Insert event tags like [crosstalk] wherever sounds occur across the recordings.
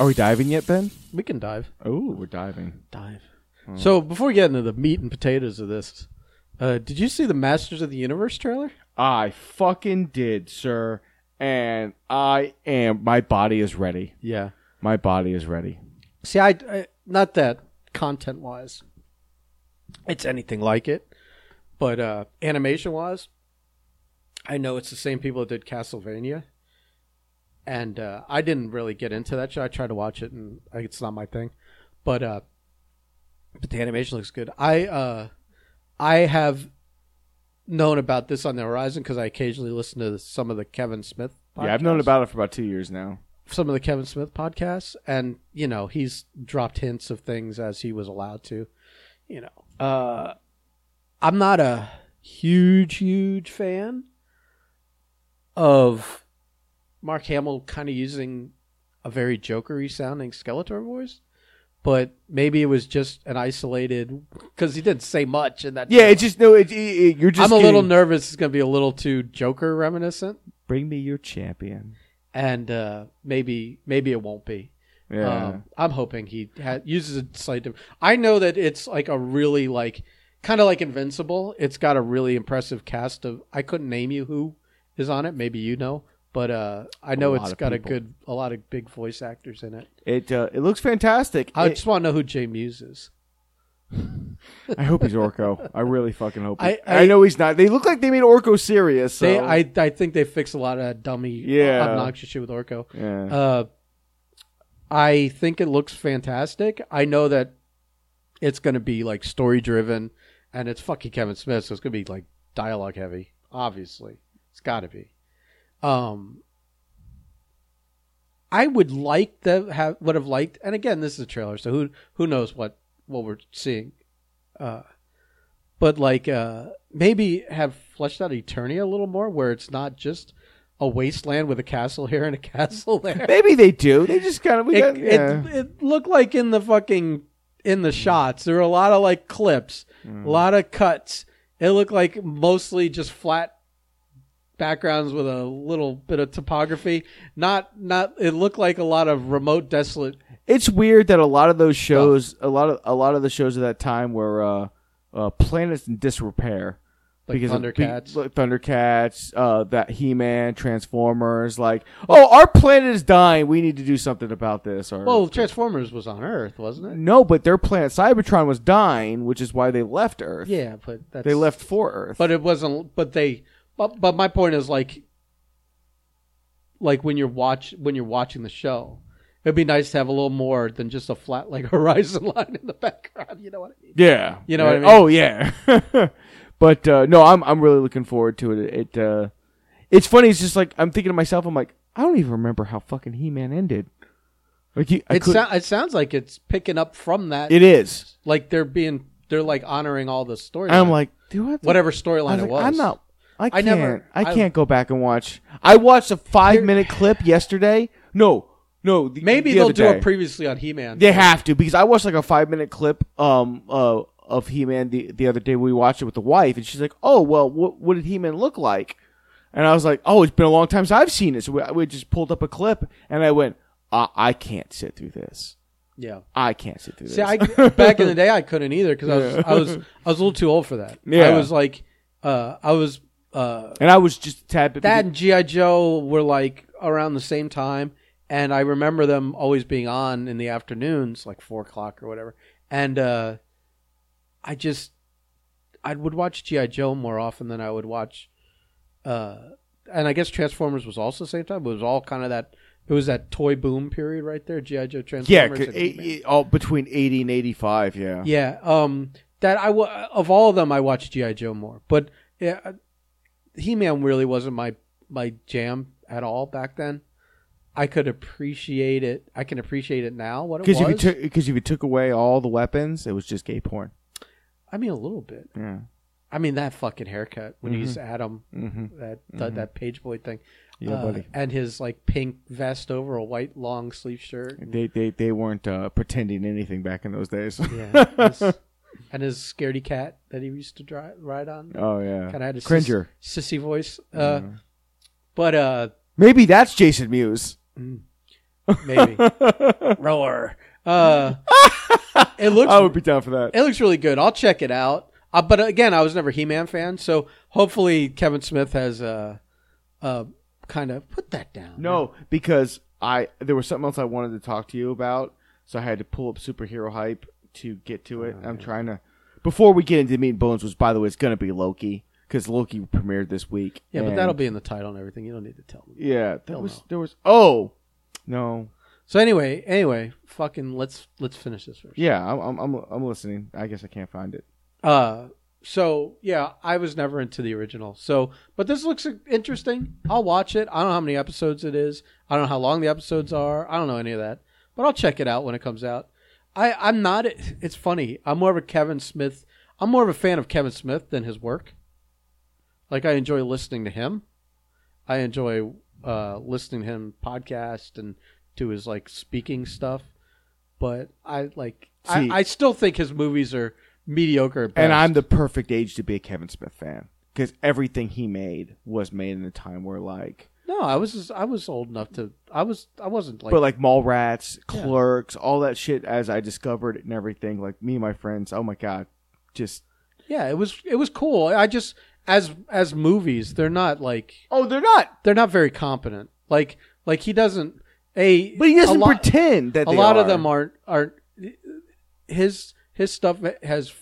Are we diving yet, Ben? We can dive. Oh, we're diving. Dive. So before we get into the meat and potatoes of this, uh, did you see the Masters of the Universe trailer? I fucking did, sir. And I am. My body is ready. Yeah. My body is ready. See, I, I not that content wise, it's anything like it, but uh, animation wise, I know it's the same people that did Castlevania, and uh, I didn't really get into that show. I tried to watch it, and it's not my thing, but uh, but the animation looks good. I uh, I have known about this on the horizon because I occasionally listen to some of the Kevin Smith. Yeah, I've known podcasts about it for about two years now. some of the Kevin Smith podcasts, and you know he's dropped hints of things as he was allowed to. You know, uh, I'm not a huge, huge fan of Mark Hamill kind of using a very jokery sounding Skeletor voice, but maybe it was just an isolated because he didn't say much in that. Yeah, show. it's just no. It, it, it- you're just. I'm a little nervous. It's going to be a little too Joker reminiscent, Bring me your champion. and uh, maybe maybe it won't be. Yeah. Um, I'm hoping he ha- uses a slight. Diff- I know that it's like a really like kind of like Invincible. It's got a really impressive cast of. I couldn't name you who is on it. Maybe you know, but uh, I know it's got people. a good, a lot of big voice actors in it. it uh, it looks fantastic. I It- just want to know who Jay Mewes is. I hope he's Orko. I really fucking hope. I- I, I- know he's not. They look like they made Orko serious. So. They, I, I think they fixed a lot of that dummy, Yeah. obnoxious shit with Orko. yeah. Uh, I think it looks fantastic. I know that it's going to be like story driven, and it's fucking Kevin Smith, so it's going to be like dialogue heavy. Obviously, it's got to be. Um, I would like to have would have liked, and again, this is a trailer, so who who knows what what we're seeing. Uh, but like uh, maybe have fleshed out Eternia a little more, where it's not just a wasteland with a castle here and a [laughs] castle there. Maybe they do. They just kind of. We It, got, yeah. it, it looked like in the fucking in the shots there were a lot of like clips, Mm. a lot of cuts. It looked like mostly just flat backgrounds with a little bit of topography. Not not. It looked like a lot of remote, desolate. it's weird that a lot of those shows, a lot of a lot of the shows of that time were uh, uh, planets in disrepair. Like of- Thundercats. like Thundercats, uh, that He-Man, Transformers, like, oh, our planet is dying. We need to do something about this. Or Well, Transformers was on Earth, wasn't it? no, but their planet Cybertron was dying, which is why they left Earth. Yeah, but that's, they left for Earth. But it wasn't. But they. But but my point is like. Like when you're watch when you're watching the show, it'd be nice to have a little more than just a flat like [laughs] horizon line in the background. You know what I mean? Yeah, You know what I mean? Oh yeah, [laughs] but uh, no, I'm I'm really looking forward to it. It uh, it's funny. It's just like I'm thinking to myself. I'm like, I don't even remember how fucking He-Man ended. Like you, It, sou- it sounds like it's picking up from that. it is. like they're being they're like honoring all the story. I'm like, do I whatever storyline was it like, was. I'm not. I I can't. never- I I- can't go back and watch. I watched a five minute clip yesterday. No, no. The, Maybe the they'll other do day. it previously on He-Man. They have to because I watched like a five minute clip um uh of He Man the the other day. We watched it with the wife, and she's like, "Oh well, what what did He Man look like?" And I was like, "Oh, it's been a long time since I've seen it." So we, we just pulled up a clip, and I went, I, "I can't sit through this. yeah. I can't sit through See, this." I back in the [laughs] day I couldn't either because I was I was I was a little too old for that. Yeah. I was like, uh, I was uh, and I was just a tad bit. that and GI Joe were like around the same time, and I remember them always being on in the afternoons, like four o'clock or whatever. And uh, I just I would watch GI Joe more often than I would watch. Uh, and I guess Transformers was also the same time. But it was all kind of that. It was that toy boom period right there. GI Joe Transformers. yeah, He-Man. eight- all between eighty and eighty five. Yeah. Yeah. Um. That I w- of all of them, I watched GI Joe more, but yeah, He Man really wasn't my my jam at all back then. I could appreciate it. I can appreciate it now. What it was. Because if you took because if you took away all the weapons, it was just gay porn. I mean, a little bit. Yeah. I mean, that fucking haircut when he's Adam, Mm-hmm. that that, that page boy thing, Yeah, Uh, buddy. and his like pink vest over a white long sleeve shirt. They they they weren't uh, pretending anything back in those days. Yeah. [laughs] and his scaredy cat that he used to drive, ride on. oh yeah. Kind of had a Cringer. sis- sissy voice. Uh, But uh, Maybe that's Jason Mewes. maybe [laughs] roar. Uh, [laughs] it looks I would be down for that. it looks really good. I'll check it out. Uh, but again, I was never He Man fan, so hopefully Kevin Smith has uh, uh, kind of put that down. No, because I there was something else I wanted to talk to you about, so I had to pull up superhero hype to get to it. I'm trying to before we get into meat and bones, which by the way is going to be Loki because Loki premiered this week. yeah, but and- that'll be in the title and everything. You don't need to tell me. yeah. There was no. there was oh no So anyway, anyway, fucking let's let's finish this first. yeah I'm I'm I'm, I'm listening. I guess I can't find it. Uh, so yeah, I was never into the original. So, but this looks interesting. I'll watch it. I don't know how many episodes it is. I don't know how long the episodes are. I don't know any of that. But I'll check it out when it comes out. I I'm not. It's funny. I'm more of a Kevin Smith. I'm more of a fan of Kevin Smith than his work. Like I enjoy listening to him. I enjoy uh, listening to him podcast and to his like speaking stuff. But I like. See- I, I still think his movies are mediocre. At And. I'm the perfect age to be a Kevin Smith fan because everything he made was made in a time where like No, I was just, I was old enough to I was I wasn't like but like Mallrats, Yeah. Clerks, all that shit as I discovered it and everything. Like me and my friends, oh my god, just yeah, it was it was cool. I just as as movies, they're not like oh they're not. they're not very competent. Like like he doesn't a But he doesn't a lot, pretend that a lot of them aren't aren't his his stuff has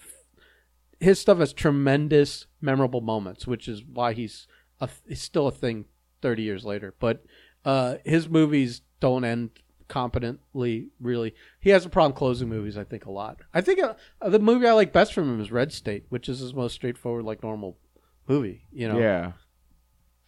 his stuff has tremendous memorable moments, which is why he's a, he's still a thing 30 years later. But uh, his movies don't end competently. Really, he has a problem closing movies. I think a lot. I think uh, the movie I like best from him is Red State, which is his most straightforward, like normal movie. You know, Yeah,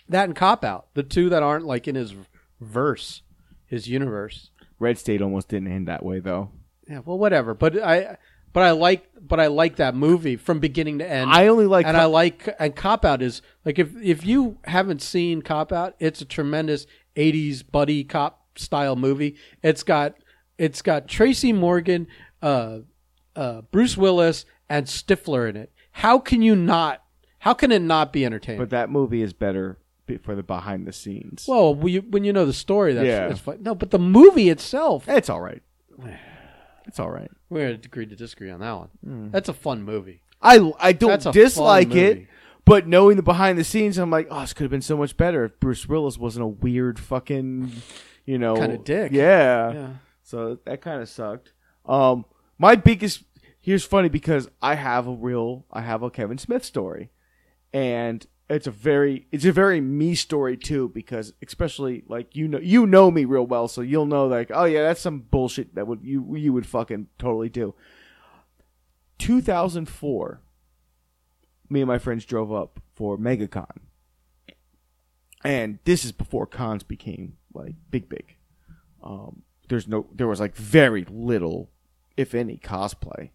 that and Cop Out, the two that aren't like in his verse, his universe. Red State almost didn't end that way though. Yeah, well, whatever. But I, but I like, but I like that movie from beginning to end. I only like and I like and Cop Out is like if if you haven't seen Cop Out, it's a tremendous '80s buddy cop style movie. It's got it's got Tracy Morgan, uh, uh, Bruce Willis, and Stifler in it. How can you not? How can it not be entertaining? but that movie is better for the behind the scenes. well, when you, when you know the story, that's Yeah. it's fun. No, but the movie itself, it's all right. [sighs] It's all right. we're going to agree to disagree on that one. Hmm. That's a fun movie. I I don't That's a dislike fun it, movie. but knowing the behind the scenes, I'm like, oh, this could have been so much better if Bruce Willis wasn't a weird fucking, you know, Kinda dick. Yeah. Yeah. So that kind of sucked. Um, my biggest here's funny because I have a real I have a Kevin Smith story, and it's a very it's a very me story too because especially like you know you know me real well so you'll know like oh yeah that's some bullshit that would you you would fucking totally do. 2004, me and my friends drove up for MegaCon, and this is before cons became like big big. Um, there's no there was like very little, if any, cosplay.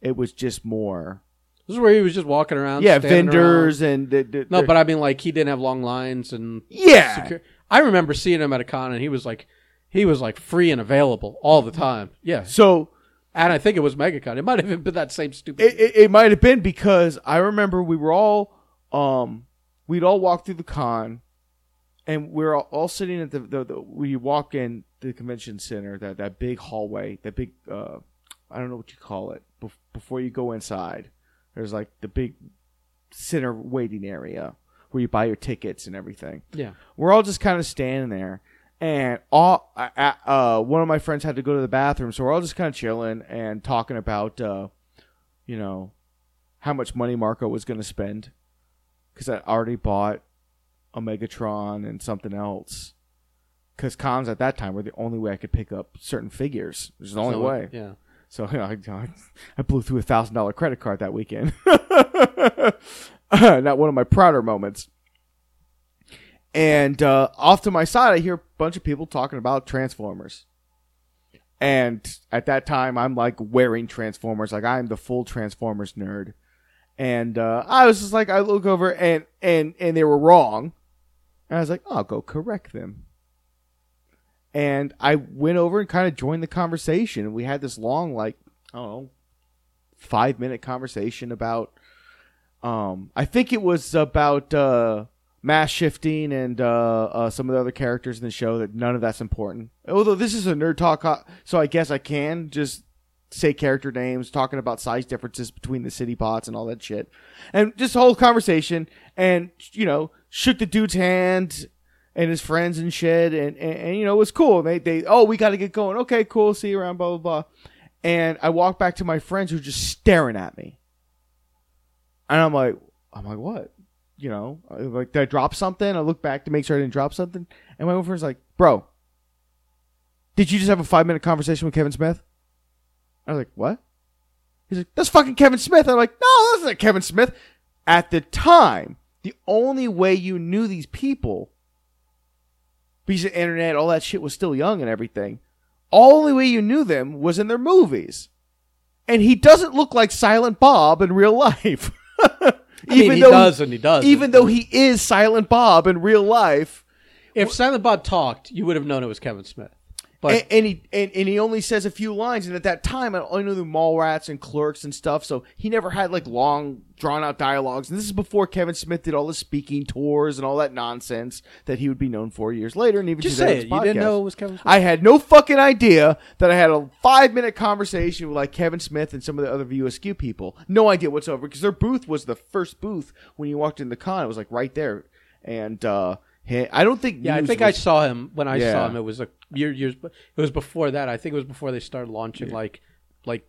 It was just more This is where he was just walking around. yeah standing vendors around. and the, the, No, but I mean, like he didn't have long lines and yeah secure. I remember seeing him at a con, and he was like, he was like free and available all the time. Yeah, so and I think it was MegaCon. It might have been that same stupid. it, it, it might have been because I remember we were all um we'd all walk through the con and we are all, all sitting at the, the, the we walk in the convention center that that big hallway that big uh I don't know what you call it bef- before you go inside there's like the big center waiting area where you buy your tickets and everything. Yeah, we're all just kind of standing there and all uh, uh, one of my friends had to go to the bathroom so we're all just kind of chilling and talking about uh, you know how much money marco was going to spend. Because i already bought a megatron and something else. Because cons at that time were the only way i could pick up certain figures. It was the only So, way. Yeah, so [laughs] you know, I, I blew through a thousand dollar credit card that weekend. [laughs] Not one of my prouder moments. And uh, off to my side, I hear a bunch of people talking about Transformers. And at that time, I'm like wearing Transformers, like I'm the full Transformers nerd. And uh, I was just like, I look over and and and they were wrong. And I was like, I'll go correct them and I went over and kind of joined the conversation. And we had this long, like, I don't know, five minute conversation about, um, I think it was about uh, mass shifting and uh, uh, some of the other characters in the show that none of that's important. Although this is a nerd talk, uh, so I guess I can just say character names, talking about size differences between the city bots and all that shit, and just whole conversation. And you know, shook the dude's hand and his friends and shit, and and, and you know, it was cool. They they oh, we got to get going. Okay, cool. See you around. Blah blah blah. And I walked back to my friends who were just staring at me, and I'm like, I'm like, what? You know, like did I drop something? I look back to make sure I didn't drop something, and my friend's like, bro, did you just have a five minute conversation with Kevin Smith? I was like, what? He's like, that's fucking Kevin Smith. I'm like, no, that's not Kevin Smith. At the time, the only way you knew these people, because the internet, all that shit was still young and everything, only way you knew them was in their movies. And he doesn't look like Silent Bob in real life. [laughs] I mean, he does and he does. Even though he is Silent Bob in real life. If Silent Bob talked, you would have known it was Kevin Smith. But and, and he and, and he only says a few lines, and at that time I only knew the Mallrats and Clerks and stuff, so he never had like long, drawn out dialogues. And this is before Kevin Smith did all the speaking tours and all that nonsense that he would be known for years later. And even just say it. You didn't know it was Kevin Smith. I had no fucking idea that I had a five minute conversation with like Kevin Smith and some of the other View Askew people. No idea whatsoever because their booth was the first booth when you walked in the con. It was like right there, and uh, I don't think. yeah, I think I saw him when I Yeah. saw him. It was a year, years. It was before that. I think it was before they started launching like, like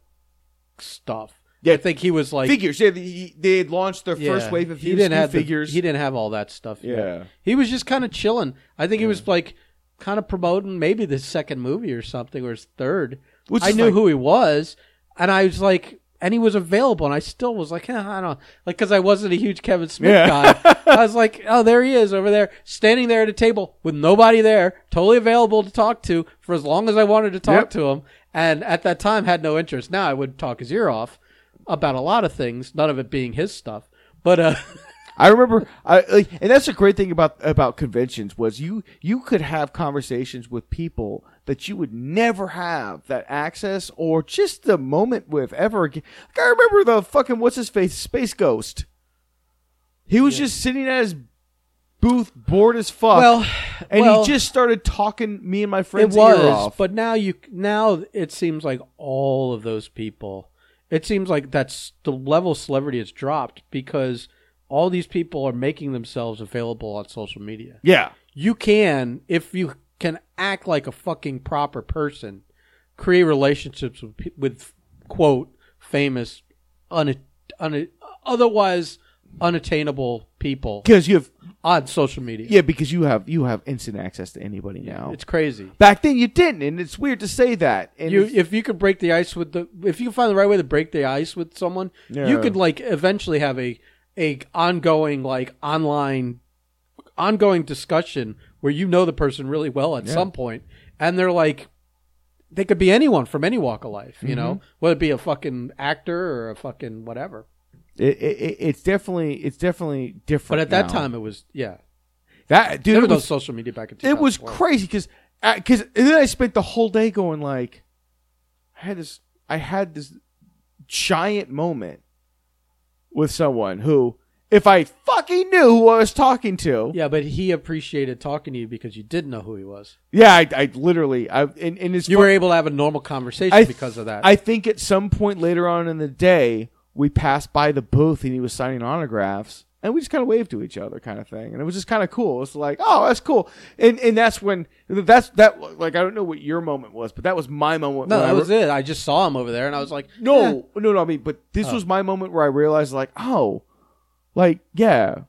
stuff. Yeah. I think he was like figures. Yeah, they, they had launched their first wave of he didn't have the- figures. he didn't have all that stuff. yet. Yeah. he was just kind of chilling. I think he was like kind of promoting maybe the second movie or something or his third. Which I knew like- who he was, and I was like, and he was available, and I still was like, eh, I don't know, like because I wasn't a huge Kevin Smith Yeah. guy. I was like, oh, there he is over there, standing there at a table with nobody there, totally available to talk to for as long as I wanted to talk Yep. to him, and at that time had no interest. Now I would talk his ear off about a lot of things, none of it being his stuff, but uh. [laughs] I remember, I like, and that's the great thing about about conventions was you you could have conversations with people that you would never have that access or just the moment with ever again. Like I remember the fucking what's his face Space Ghost. He was just sitting at his booth, bored as fuck. Well, and well- he just started talking me and my friends. It was, but now you now it seems like all of those people. It seems like that's the level of celebrity has dropped because all these people are making themselves available on social media. yeah, You can, if you act like a fucking proper person, create relationships with with quote famous, un, un, otherwise unattainable people because you have on social media. yeah because you have you have instant access to anybody now. It's crazy. Back then you didn't, and it's weird to say that. And you if you could break the ice with the if you find the right way to break the ice with someone, Yeah. you could like eventually have a a ongoing like online ongoing discussion where you know the person really well at some point and they're like they could be anyone from any walk of life, you know, Mm-hmm. whether it be a fucking actor or a fucking whatever. It, it, it- it's definitely it's definitely different. But at that now. time, it was yeah. that dude, There was no social media back in. it was crazy because because and then I spent the whole day going like, I had this I had this giant moment with someone who, if I fucking knew who I was talking to, Yeah, but he appreciated talking to you because you didn't know who he was. yeah, I, I literally I in in his You were able to have a normal conversation I, because of that. I think at some point later on in the day, we passed by the booth and he was signing autographs, and we just kind of waved to each other, kind of thing, and it was just kind of cool. It's like, oh, that's cool, and and that's when that's that like I don't know what your moment was, but that was my moment. No, when I that was it. I just saw him over there, and I was like, No, eh. no, no. I mean, but this was my moment where I realized, like, oh, like yeah,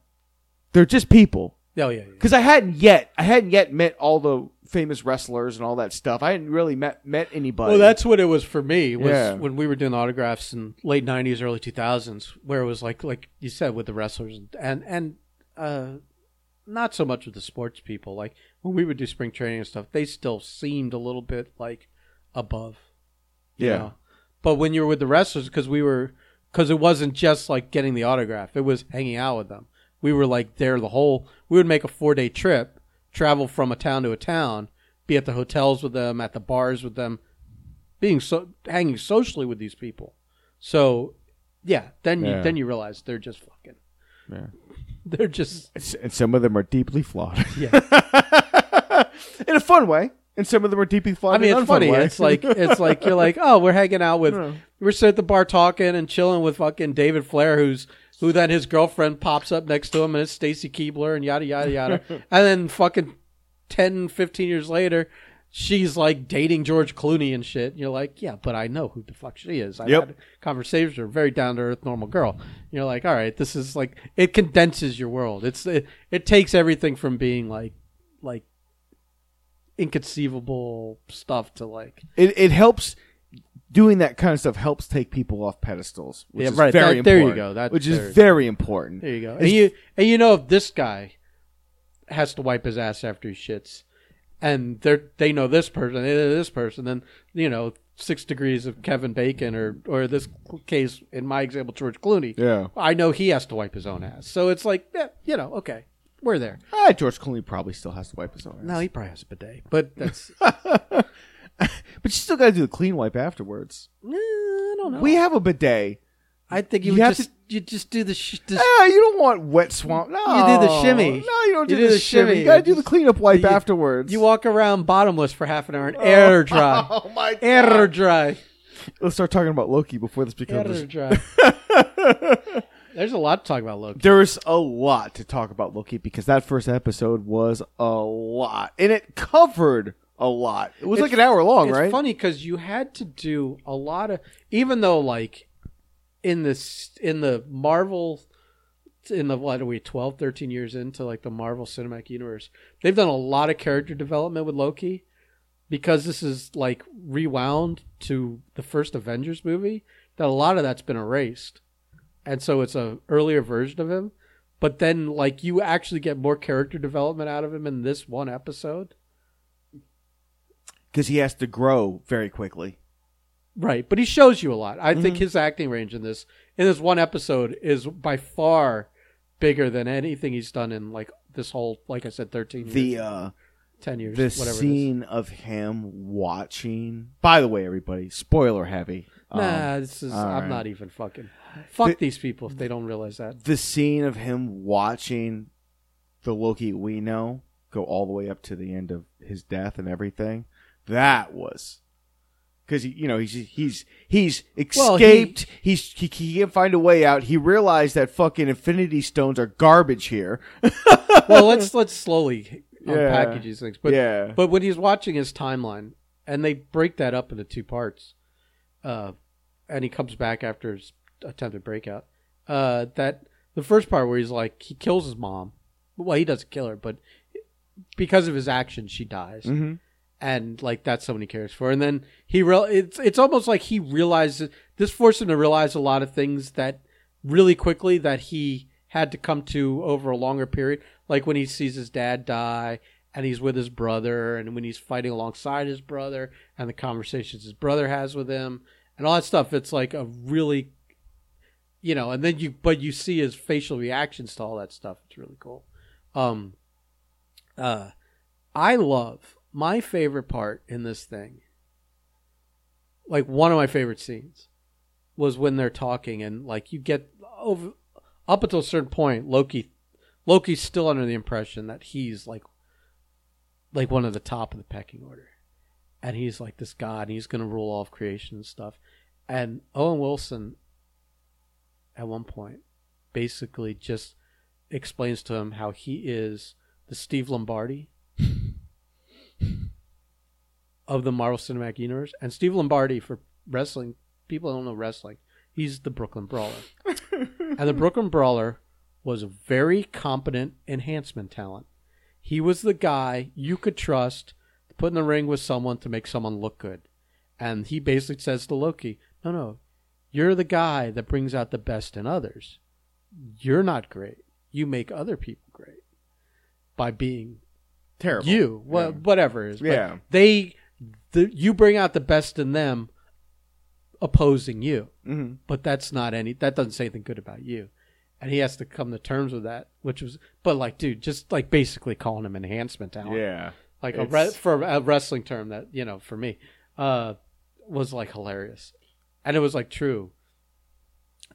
they're just people. oh yeah, yeah. Because I hadn't yet, I hadn't yet met all the famous wrestlers and all that stuff. I hadn't really met met anybody. Well, that's what it was for me. Was Yeah. when we were doing autographs in late '90s, early 2000s, where it was like, like you said, with the wrestlers and and uh, not so much with the sports people. Like when we would do spring training and stuff, they still seemed a little bit like above. Yeah. know? But when you were with the wrestlers, because we were, because it wasn't just like getting the autograph; it was hanging out with them. We were like there the whole. We would make a four day trip, travel from a town to a town, be at the hotels with them, at the bars with them, being so hanging socially with these people. So, yeah, then you Yeah. then you realize they're just fucking. Yeah. [laughs] They're just And s- and some of them are deeply flawed. [laughs] yeah. [laughs] in a fun way. And some of them are deeply flawed. I mean, in an it's unfun funny. way. It's like it's like you're like, oh, we're hanging out with, we're sitting at the bar talking and chilling with fucking David Flair, who's who then his girlfriend pops up next to him and it's Stacy Keibler and yada yada yada, [laughs] and then fucking 10, 15 years later. She's like dating George Clooney and shit. You're like, yeah, but I know who the fuck she is. I Yep. had conversations with her, very down to earth, normal girl. You're like, all right, this is like it condenses your world. It's it, it takes everything from being like like inconceivable stuff to like it, it helps doing that kind of stuff helps take people off pedestals which Yeah, is right. very That- there you go. That- which is there- very important there you go. And you and you know if this guy has to wipe his ass after he shits, and they they know this person, they know this person, then you know six degrees of Kevin Bacon or or this case in my example George Clooney. yeah I know he has to wipe his own ass. So it's like, yeah, you know, okay, we're there. ah, george clooney probably still has to wipe his own ass. No, he probably has a bidet, but that's [laughs] [laughs] [laughs] but you still got to do the clean wipe afterwards Eh, I don't know. we have a bidet I think you, you would have just you just do the sh- Ah, you don't want wet swamp. No, You do the shimmy. No, you don't do, the, shimmy. You gotta do the cleanup wipe you- afterwards. you walk around bottomless for half an hour and air [laughs] dry, Oh my god! air dry. Let's start talking about Loki before this becomes. Air dry. [laughs] There's a lot to talk about, Loki. There's a lot to talk about Loki because that first episode was a lot, and it covered a lot. It was It's- like an hour long, it's right? funny because you had to do a lot of, even though like in this in the Marvel, in the what are we 12, 13 years into like the Marvel Cinematic Universe, they've done a lot of character development with Loki because this is like rewound to the first Avengers movie. That a lot of that's been erased, and so it's a earlier version of him. But then, like, you actually get more character development out of him in this one episode. Because he has to grow very quickly. Right, but he shows you a lot. I Mm-hmm. think his acting range in this in this one episode is by far bigger than anything he's done in like this whole like I said 13 years, The uh, 10 years, the scene of him watching. By the way, everybody, spoiler heavy. is. Um, Nah, this is I'm right. not even fucking Fuck The- these people if they don't realize that. the scene of him watching the Loki we know go all the way up to the end of his death and everything. That was because you know he's he's he's Well, he- escaped. he's he, he can't find a way out. He realized that fucking Infinity Stones are garbage here. [laughs] well, let's [laughs] let's slowly Yeah. unpackage these things. But yeah, But when he's watching his timeline, and they break that up into two parts, uh, and he comes back after his attempted breakout. Uh, that the first part where he's like he kills his mom. Well, he doesn't kill her, but because of his actions, she dies, hmm and like that's someone he cares for. And then he real it's it's almost like he realizes this forced him to realize a lot of things that really quickly that he had to come to over a longer period. Like when he sees his dad die and he's with his brother and when he's fighting alongside his brother and the conversations his brother has with him and all that stuff. It's like a really, you know, and then you, but you see his facial reactions to all that stuff. It's really cool. Um, uh, I love my favorite part in this thing. Like one of my favorite scenes was when they're talking and like you get over up until a certain point, Loki Loki's still under the impression that he's like like one of the top of the pecking order. And he's like this god and he's gonna rule all of creation and stuff. And Owen Wilson at one point basically just explains to him how he is the Steve Lombardi of the Marvel Cinematic Universe. And Steve Lombardi for wrestling, people don't know wrestling. He's the Brooklyn Brawler. [laughs] and the Brooklyn Brawler was a very competent enhancement talent. He was the guy you could trust to put in the ring with someone to make someone look good. And he basically says to Loki, No, no, you're the guy that brings out the best in others. You're not great. You make other people great by being terrible. you, well, Yeah. whatever it is. But Yeah. they, the, you bring out the best in them, opposing you. hmm But that's not any. That doesn't say anything good about you. And he has to come to terms with that, which was, but like, dude, just like basically calling him enhancement talent, Yeah, like a re- for a wrestling term that you know for me, uh, was like hilarious, and it was like true.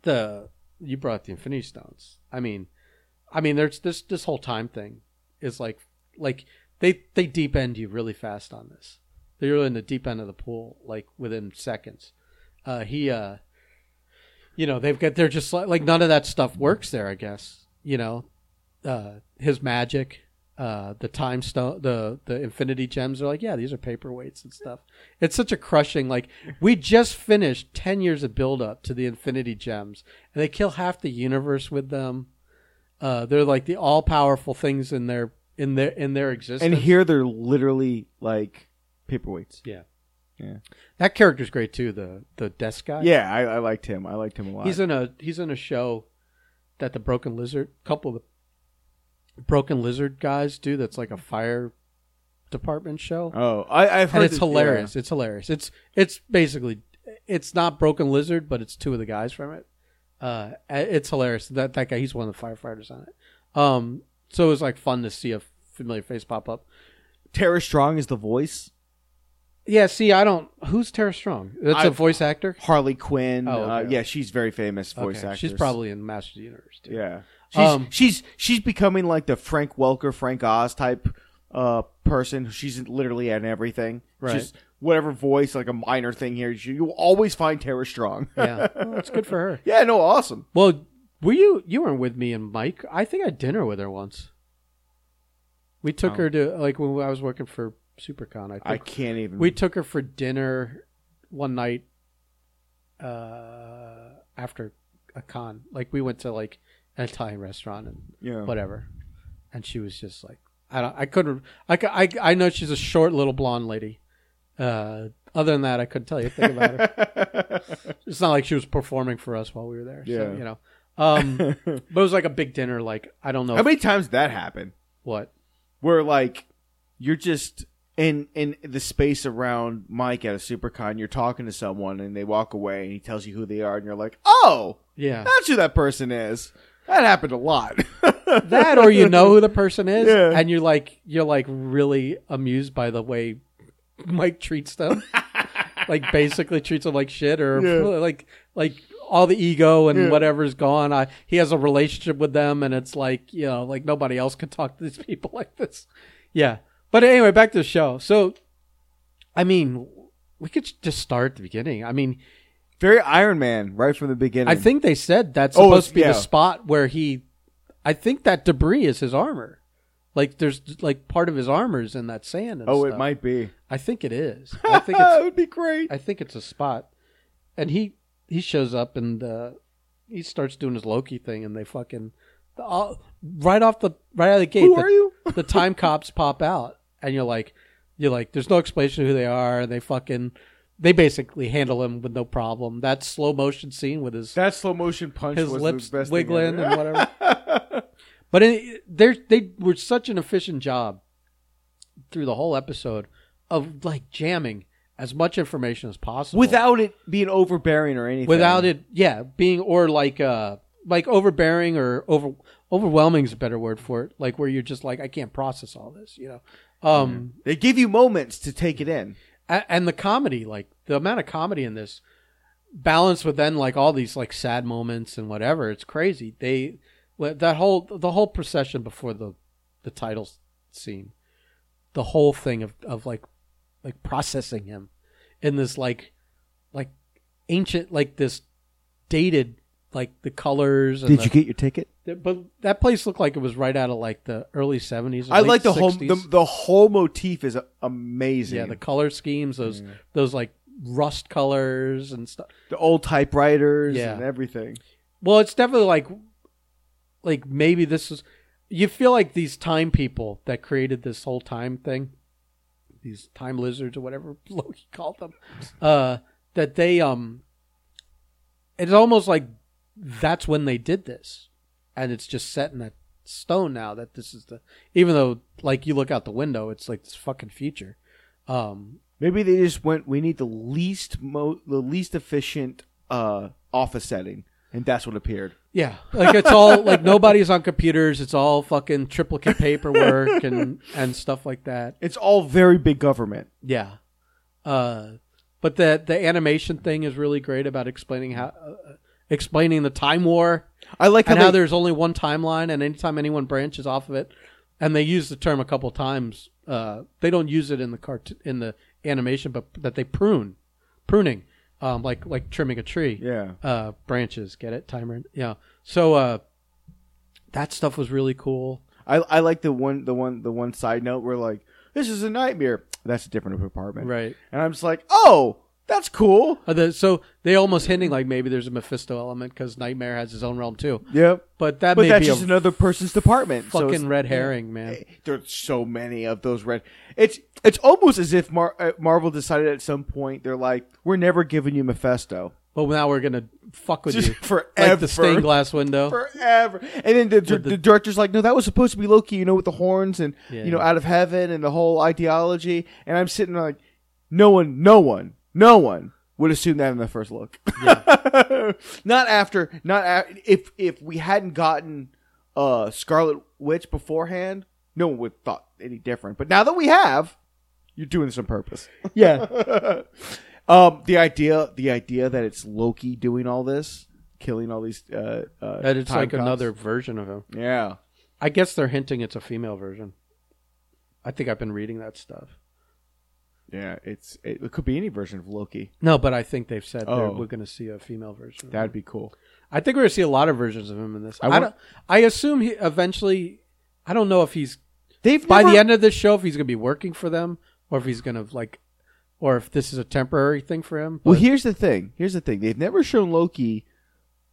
The you brought the Infinity Stones. I mean, I mean, there's this this whole time thing is like like they they deep end you really fast on this. They're in the deep end of the pool like within seconds. Uh, he uh, you know they've got they're just like, like none of that stuff works there. I guess you know uh, his magic. Uh, the time stone, the the infinity gems are like, yeah, these are paperweights and stuff. It's such a crushing. Like we just finished ten years of build up to the infinity gems, and they kill half the universe with them. Uh, they're like the all powerful things in their in their in their existence. And here they're literally like paperweights. yeah, Yeah. that character's great too. The the desk guy. Yeah, I, I liked him. I liked him a lot. he's in a he's in a show that the Broken Lizard couple of the Broken Lizard guys do. That's like a fire department show. oh, I, I've heard and it's that- hilarious. It's hilarious. It's it's basically it's not Broken Lizard, but it's two of the guys from it. Uh, it's hilarious. That that guy, he's one of the firefighters on it. Um, so it was like fun to see a familiar face pop up. yeah. Tara Strong is the voice. Yeah, see, I don't. Who's Tara Strong? That's a I- voice actor. Harley Quinn. Oh, uh, yeah, she's very famous voice Okay, actress. She's probably in Masters of the Universe too. yeah. She's Um, she's she's becoming like the Frank Welker, Frank Oz type uh person. She's literally in everything. Right. Just whatever voice, like a minor thing here. You you'll always find Tara Strong. yeah, well, that's good for her. [laughs] yeah, no, awesome. Well, were you you weren't with me and Mike? I think I had dinner with her once. We took Oh. her to like when I was working for SuperCon. I think I can't even. we took her for dinner one night uh, after a con. Like we went to like an Italian restaurant and yeah. whatever, and she was just like, I don't, I couldn't, I, I, I know she's a short little blonde lady. Uh, other than that, I couldn't tell you a thing about her. [laughs] it's not like she was performing for us while we were there. So, Yeah. you know. Um, [laughs] but it was like a big dinner. Like I don't know How many times that happened. what. Where like you're just in in the space around Mike at a supercon, you're talking to someone and they walk away and he tells you who they are and you're like, Oh, Yeah, that's who that person is. That happened a lot. [laughs] that or you know who the person is, Yeah. and you're like you're like really amused by the way Mike treats them. [laughs] like basically treats them like shit, or Yeah. [laughs] like like all the ego and Yeah. whatever's gone. I, he has a relationship with them, and it's like you know, like nobody else can talk to these people like this. Yeah, but anyway, back to the show. So, I mean, we could just start at the beginning. I mean, Very Iron Man right from the beginning. I think they said that's Oh, supposed to be yeah. the spot where he. I think that debris is his armor. Like there's like part of his armor is in that sand. And Oh, stuff. it might be. I think it is. [laughs] I think it would be great. I think it's a spot. And he he shows up and uh, he starts doing his Loki thing, and they fucking all, right off the right out of the gate. Who the, are you? the time [laughs] cops pop out, and you're like, you're like, there's no explanation of who they are. And they fucking they basically handle him with no problem. That slow motion scene with his That slow motion punch his was lips the best thing wiggling and whatever. [laughs] but it, they they were such an efficient job through the whole episode of like jamming as much information as possible without it being overbearing or anything. without it yeah being or like uh like overbearing or over overwhelming is a better word for it like where you're just like I can't process all this you know um They give you moments to take it in. and the comedy like the amount of comedy in this balanced with then like all these like sad moments and whatever it's crazy they that whole the whole procession before the the title scene the whole thing of of like like processing him in this like like ancient like this dated like the colors and Did the- you get your ticket? But that place looked like it was right out of like the early 70s or I like the whole the, the whole motif is amazing. Yeah, the color schemes, those those like rust colors and stuff. the old typewriters Yeah. and everything. Well, it's definitely like like maybe this is you feel like these time people that created this whole time thing, these time lizards or whatever [laughs] Loki called them, uh, that they um, it's almost like that's when they did this, and it's just set in that stone now that this is the even though like you look out the window, it's like this fucking future. Um, Maybe they just went. We need the least mo- the least efficient uh, office setting, and that's what appeared. Yeah, like it's all [laughs] like nobody's on computers. It's all fucking triplicate paperwork and [laughs] and stuff like that. It's all very big government. Yeah, uh, but the the animation thing is really great about explaining how uh, explaining the time war. I like how and how they, there's only one timeline, and anytime anyone branches off of it, and they use the term a couple times. Uh, they don't use it in the cart in the animation, but that they prune, pruning, um, like like trimming a tree. yeah. uh, branches. Get it, timer? Yeah. So uh, that stuff was really cool. I I like the one the one the one side note where like this is a nightmare. That's a different apartment, Right. And I'm just like, oh, that's cool. The, so they almost hinting like maybe there's a Mephisto element because Nightmare has his own realm too. Yep. But that But may that's be just another person's department. fucking it's- red herring, man. There's so many of those red. It's it's almost as if Mar- uh, Marvel decided at some point they're like, we're never giving you Mephisto But now we're gonna fuck with Just you forever, [laughs] like the stained glass window. forever. And then the, the- the director's like, no, that was supposed to be Loki, you know, with the horns and Yeah, you know, yeah. out of heaven and the whole ideology. And I'm sitting there like, no one, no one, no one would assume that in the first look. [laughs] not after, not a if if we hadn't gotten uh Scarlet Witch beforehand, no one would have thought any different. But now that we have, you're doing this on purpose. [laughs] yeah. Um, the idea, the idea that it's Loki doing all this, killing all these, uh, uh That it's like cops. another version of him. Yeah, I guess they're hinting it's a female version. I think I've been reading that stuff. Yeah. It's it, it could be any version of Loki. No, but I think they've said Oh. we're going to see a female version. of him. That'd be cool. I think we're going to see a lot of versions of him in this. I I, don't. I assume he eventually. I don't know if he's They've by never- the end of this show if he's going to be working for them or if he's going to like, or if this is a temporary thing for him. Well, but- here's the thing. Here's the thing. They've never shown Loki,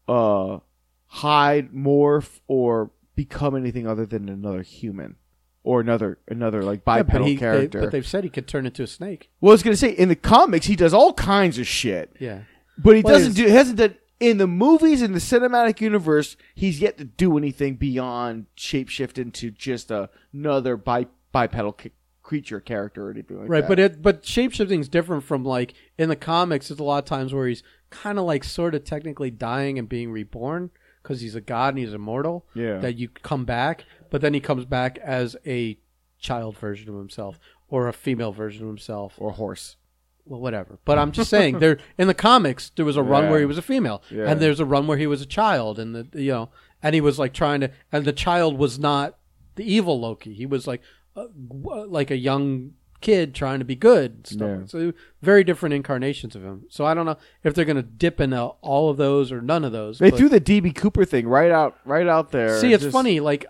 uh, hide, morph, or become anything other than another human, or another another like bipedal he- they- character. but they've said he could turn into a snake. well, I was gonna say in the comics he does all kinds of shit. Yeah. But he Well, doesn't do. Hasn't done in the movies in the cinematic universe. He's yet to do anything beyond shapeshift into just a, another bi- bipedal c- creature character or anything like right, that. but it but shapeshifting is different from like in the comics. There's a lot of times where he's kind of like sort of technically dying and being reborn because he's a god and he's immortal. Yeah. that you come back, but then he comes back as a child version of himself or a female version of himself. or horse. well, whatever. But I'm just saying, there in the comics there was a run Yeah. where he was a female, Yeah. and there's a run where he was a child, and the you know, and he was like trying to, and the child was not the evil Loki. He was like, uh, w- like a young kid trying to be good. and Stuff. Yeah. So very different incarnations of him. So I don't know if they're going to dip into all of those or none of those. They but- threw the DB Cooper thing right out, right out there. See, it's Just- funny. Like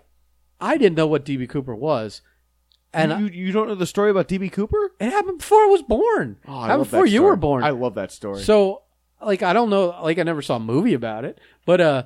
I didn't know what DB Cooper was, and you, you don't know the story about DB Cooper? it happened before I was born. Oh, I happened before you were born. I love that story. So, like, I don't know. Like, I never saw a movie about it, but uh,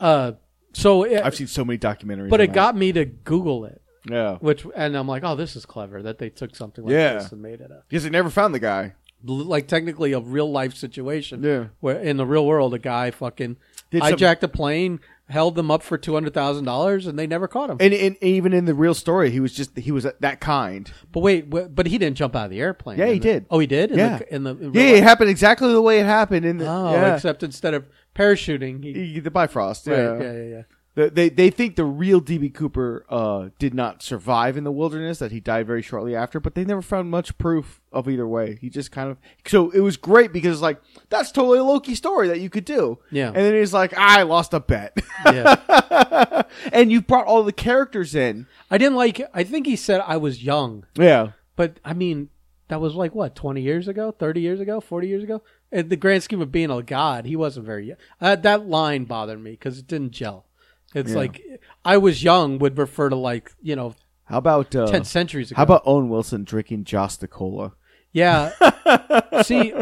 uh, so it, I've seen so many documentaries. but it that. got me to Google it, yeah which, and I'm like, oh, this is clever that they took something like Yeah. this and made it a because they never found the guy. like technically a real life situation. Yeah. where in the real world, a guy fucking Did some- hijacked a plane, held them up for two hundred thousand dollars, and they never caught him. And, and even in the real story, he was just he was that kind. but wait, wh- but he didn't jump out of the airplane. Yeah, he the- did. Oh, he did. In Yeah. The, in the in Yeah, real it happened exactly the way it happened. In the, Oh, yeah. except instead of parachuting, he, He- the Bifrost. right, Yeah. yeah, yeah, yeah. The- They they think the real DB Cooper uh, did not survive in the wilderness; that he died very shortly after. But they never found much proof of either way. He just kind of so it was great because like that's totally a Loki story that you could do. Yeah. and then he's like, I lost a bet, yeah. [laughs] and you brought all the characters in. I didn't like. I think he said I was young, Yeah, but I mean that was like what twenty years ago, thirty years ago, forty years ago. In the grand scheme of being a god, he wasn't very young. Uh, that line bothered me because it didn't gel. It's Yeah. like I was young would refer to like you know how about uh, ten centuries ago. how about Owen Wilson drinking Josta Cola? Yeah. [laughs] See,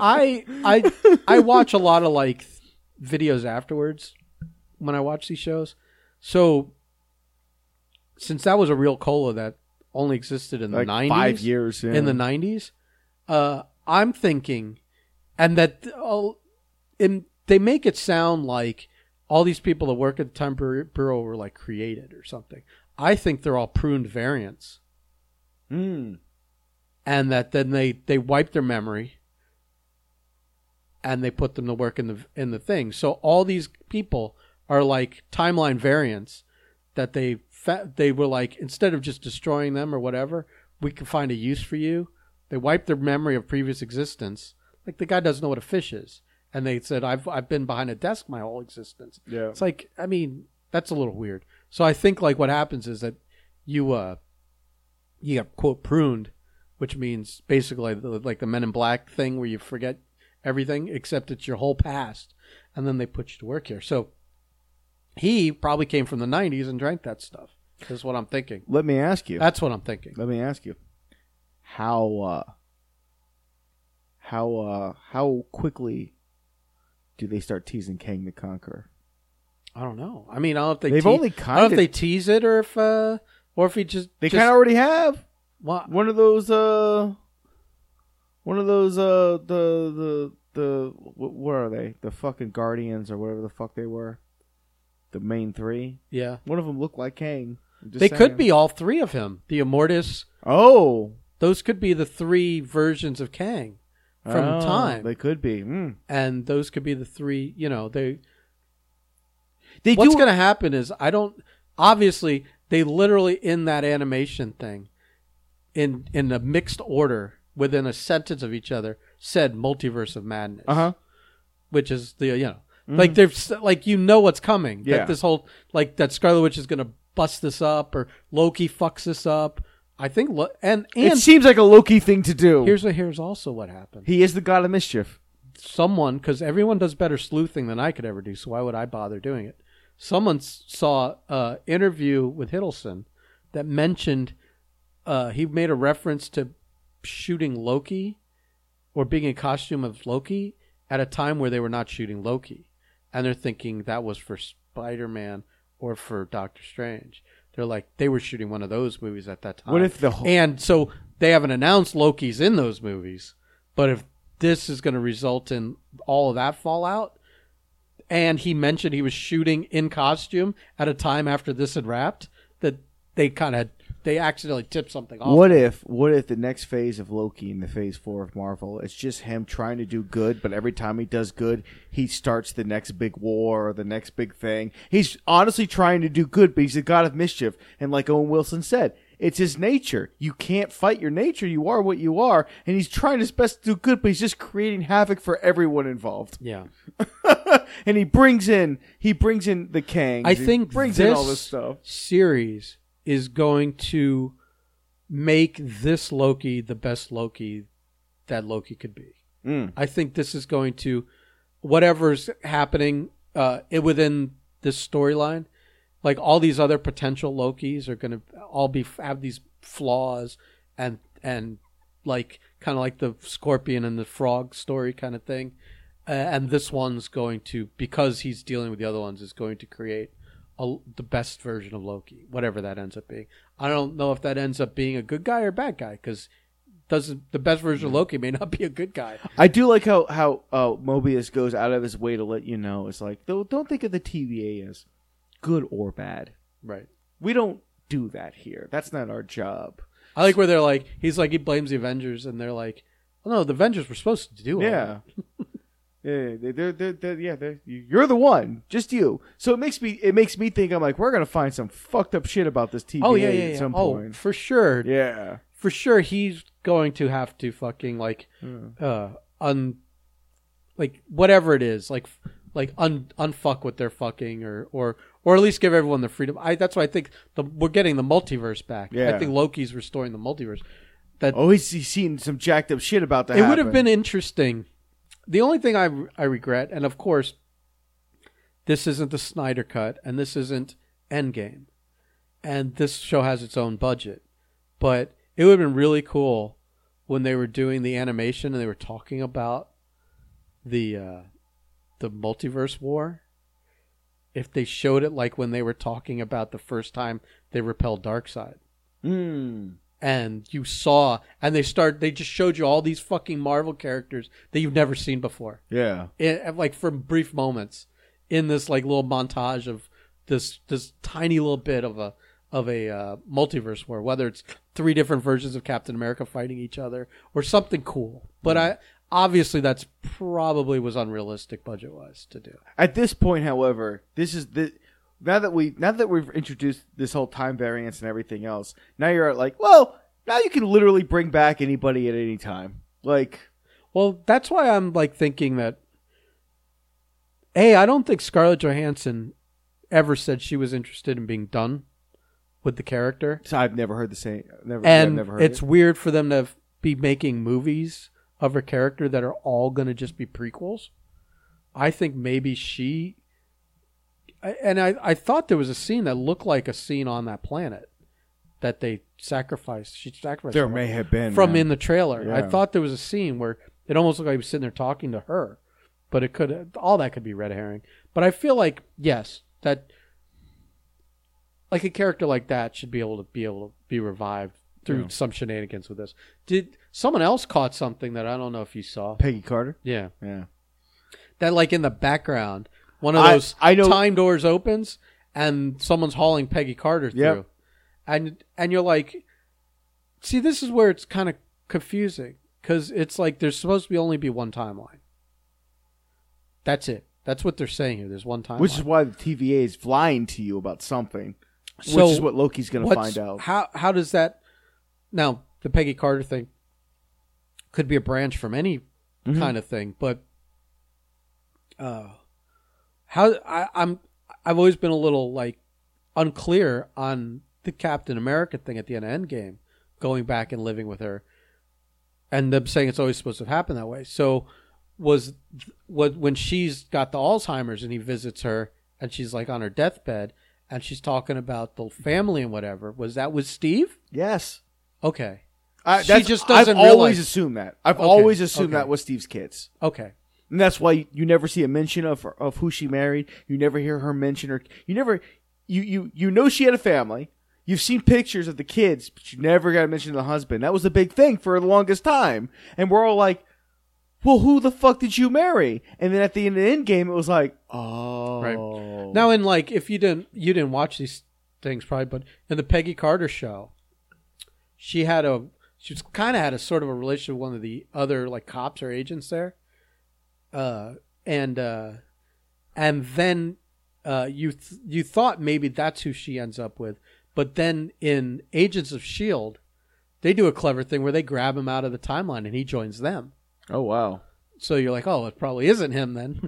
I I I watch a lot of like videos afterwards when I watch these shows. So since that was a real cola that only existed in the Like 90s five years yeah. in the 90s, uh I'm thinking and that uh, in, they make it sound like all these people that work at the Time Bureau were like created or something. I think they're all pruned variants Mm. and that then they they wipe their memory and they put them to work in the in the thing. So all these people are like timeline variants that they fa- they were like instead of just destroying them or whatever, we can find a use for you. They wipe their memory of previous existence. Like the guy doesn't know what a fish is, and they said I've I've been behind a desk my whole existence. Yeah. It's like I mean that's a little weird. So I think like what happens is that you uh you get quote pruned, which means basically the- like the Men in Black thing where you forget everything except it's your whole past, and then they put you to work here. So he probably came from the '90s and drank that stuff. Is what I'm thinking. Let me ask you. That's what I'm thinking. Let me ask you. How uh how uh how quickly do they start teasing Kang the Conqueror? I don't know. I mean, I don't know if they They've te- only I don't know kind if they tease it or if uh or if he just they just, kind of already have Well, one of those uh one of those uh the the the wh- where are they? The fucking Guardians or whatever the fuck they were. The main 3. yeah. One of them looked like Kang. They saying. could be all three of him. The Immortus. Oh, Those could be the three versions of Kang from Oh, time, They could be. Mm. and those could be the three. You know, they. They What's do going to happen is I don't. Obviously, they literally in that animation thing, in in a mixed order within a sentence of each other, said "multiverse of madness," Uh-huh. which is the you know. Like they're s- like you know what's coming. Yeah. That this whole like that Scarlet Witch is gonna bust this up or Loki fucks this up. I think Lo- and It seems like a Loki thing to do. here's what here's also what happened. he is the god of mischief. Someone because everyone does better sleuthing than I could ever do, so why would I bother doing it? Someone s- saw a interview with Hiddleston that mentioned uh, he made a reference to shooting Loki or being in costume of Loki at a time where they were not shooting Loki, and they're thinking that was for Spider Man or for Doctor Strange. They're like they were shooting one of those movies at that time. What if the whole- and so they haven't announced Loki's in those movies, but if this is going to result in all of that fallout, and he mentioned he was shooting in costume at a time after this had wrapped, that they kind of they accidentally tipped something off. What if what if the next phase of Loki in the phase four of Marvel it's just him trying to do good, but every time he does good, he starts the next big war or the next big thing. He's honestly trying to do good, but he's a god of mischief. And like Owen Wilson said, it's his nature. You can't fight your nature. You are what you are. And he's trying his best to do good, but he's just creating havoc for everyone involved. Yeah, [laughs] and he brings in he brings in the Kang. I think brings this in all this stuff. series is going to make this Loki the best Loki that Loki could be. Mm. I think this is going to whatever's happening uh, it- within this storyline. Like all these other potential Lokis are going to all be have these flaws and and like kind of like the scorpion and the frog story kind of thing. Uh, and this one's going to because he's dealing with the other ones is going to create a, the best version of Loki, whatever that ends up being. I don't know if that ends up being a good guy or a bad guy because doesn't the best version of Loki may not be a good guy. I do like how how uh, Mobius goes out of his way to let you know. It's like don't don't think of the TVA as good or bad. Right. We don't do that here. That's not our job. I like where they're like, he's like, he blames the Avengers, and they're like, oh no, the Avengers were supposed to do it." Yeah. [laughs] Yeah, they- they're, they're, they're, yeah, they're, you're the one, just you. So it makes me, it makes me think. I'm like, we're gonna find some fucked up shit about this TVA Oh yeah, yeah, at yeah. some Oh, point. for sure, Yeah, for sure, he's going to have to fucking like, Hmm. uh, un, like whatever it is, like, like un unfuck what they're fucking, or or or at least give everyone the freedom. I that's why I think the we're getting the multiverse back. Yeah. I think Loki's restoring the multiverse. That Oh, he's, he's seen some jacked up shit about that. it would have been interesting. The only thing I I regret, and of course, this isn't the Snyder cut, and this isn't Endgame, and this show has its own budget, but it would have been really cool when they were doing the animation and they were talking about the uh, the multiverse war. If they showed it like when they were talking about the first time they repelled Darkseid Mm. And you saw and they start they just showed you all these fucking marvel characters that you've never seen before. Yeah, it, like for brief moments in this like little montage of this this tiny little bit of a of a uh, multiverse war whether it's three different versions of captain america fighting each other or something cool. But i obviously that's probably was unrealistic budget wise to do. At this point, however, this is the now that we now that we've introduced this whole time variance and everything else. Now you're like, well, now you can literally bring back anybody at any time. Like, Well, that's why I'm like thinking that Hey, I don't think Scarlett Johansson ever said she was interested in being done with the character. So I've never heard the same. Never, and never heard it's it. weird for them to be making movies of her character that are all going to just be prequels. I think maybe she, and I, I thought there was a scene that looked like a scene on that planet that they sacrificed. She sacrificed There may have been from man. in the trailer. I thought there was a scene where it almost looked like he was sitting there talking to her, but it could all that could be red herring. But I feel like yes, that like a character like that should be able to be able to be revived through Yeah. some shenanigans with this. Did someone else caught something that I don't know if you saw? Peggy Carter. Yeah, Yeah. that like in the background, one of I- those I know- time doors opens and someone's hauling Peggy Carter through, Yep. and and you're like, see, this is where it's kind of confusing because it's like there's supposed to be only be one timeline. That's it. That's what they're saying here. There's one timeline, Which is why the TVA is lying to you about something. So which is what Loki's going to what's- find out. How how does that now the Peggy Carter thing could be a branch from any Mhm. kind of thing, but uh, how I, I'm I've always been a little like unclear on the Captain America thing at the end of Endgame, going back and living with her, and them saying it's always supposed to happen that way. So was what when she's got the Alzheimer's and he visits her and she's like on her deathbed and she's talking about the family and whatever. Was that with Steve? Yes. Okay. I, She just doesn't I've always realize- assumed that. I've Okay, always assumed okay. that was Steve's kids. Okay. And that's why you, never see a mention of of who she married. You never hear her mention her. You never you you you know she had a family. You've seen pictures of the kids, but you never got to mention the husband. That was the big thing for the longest time. And we're all like, "Well, who the fuck did you marry?" And then at the end of the end game, it was like, "Oh, Right. Now, in like, if you didn't you didn't watch these things probably, but in the Peggy Carter show, she had a she kind of had a sort of a relationship with one of the other like cops or agents there, uh, and uh, and then uh, you th- you thought maybe that's who she ends up with, but then in Agents of Shield, they do a clever thing where they grab him out of the timeline and he joins them. oh wow." So you're like, oh, it probably isn't him then.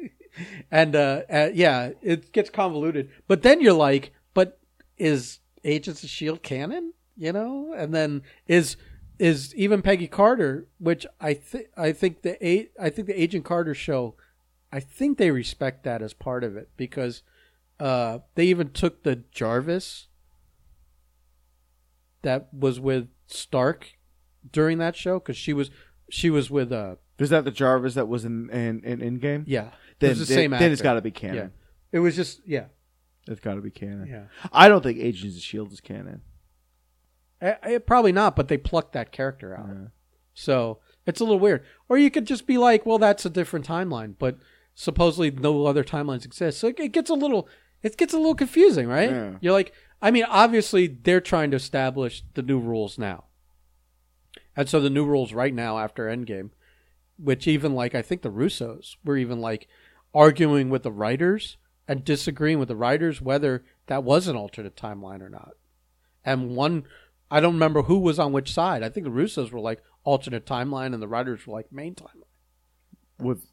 [laughs] and uh, uh, yeah, it gets convoluted. But then you're like, but is Agents of Shield canon? You know, and then is is even Peggy Carter, which I think I think the A- I think the Agent Carter show, I think they respect that as part of it because uh, they even took the Jarvis that was with Stark during that show because she was she was with uh Is that the Jarvis that was in in in Endgame? yeah Then, the then, same then it's got to be canon. Yeah. It was just yeah, It's got to be canon. yeah. I don't think Agents of Shield is canon. I, I- probably not, but they plucked that character out, Yeah. so it's a little weird. Or you could just be like, well, that's a different timeline, but supposedly no other timelines exist. So it, it gets a little it gets a little confusing, right? Yeah. You're like, I mean, obviously they're trying to establish the new rules now, and so the new rules right now after Endgame, which even like I think the Russos were even like arguing with the writers and disagreeing with the writers whether that was an alternate timeline or not. And one, I don't remember who was on which side. I think the Russos were like alternate timeline, and the writers were like main timeline With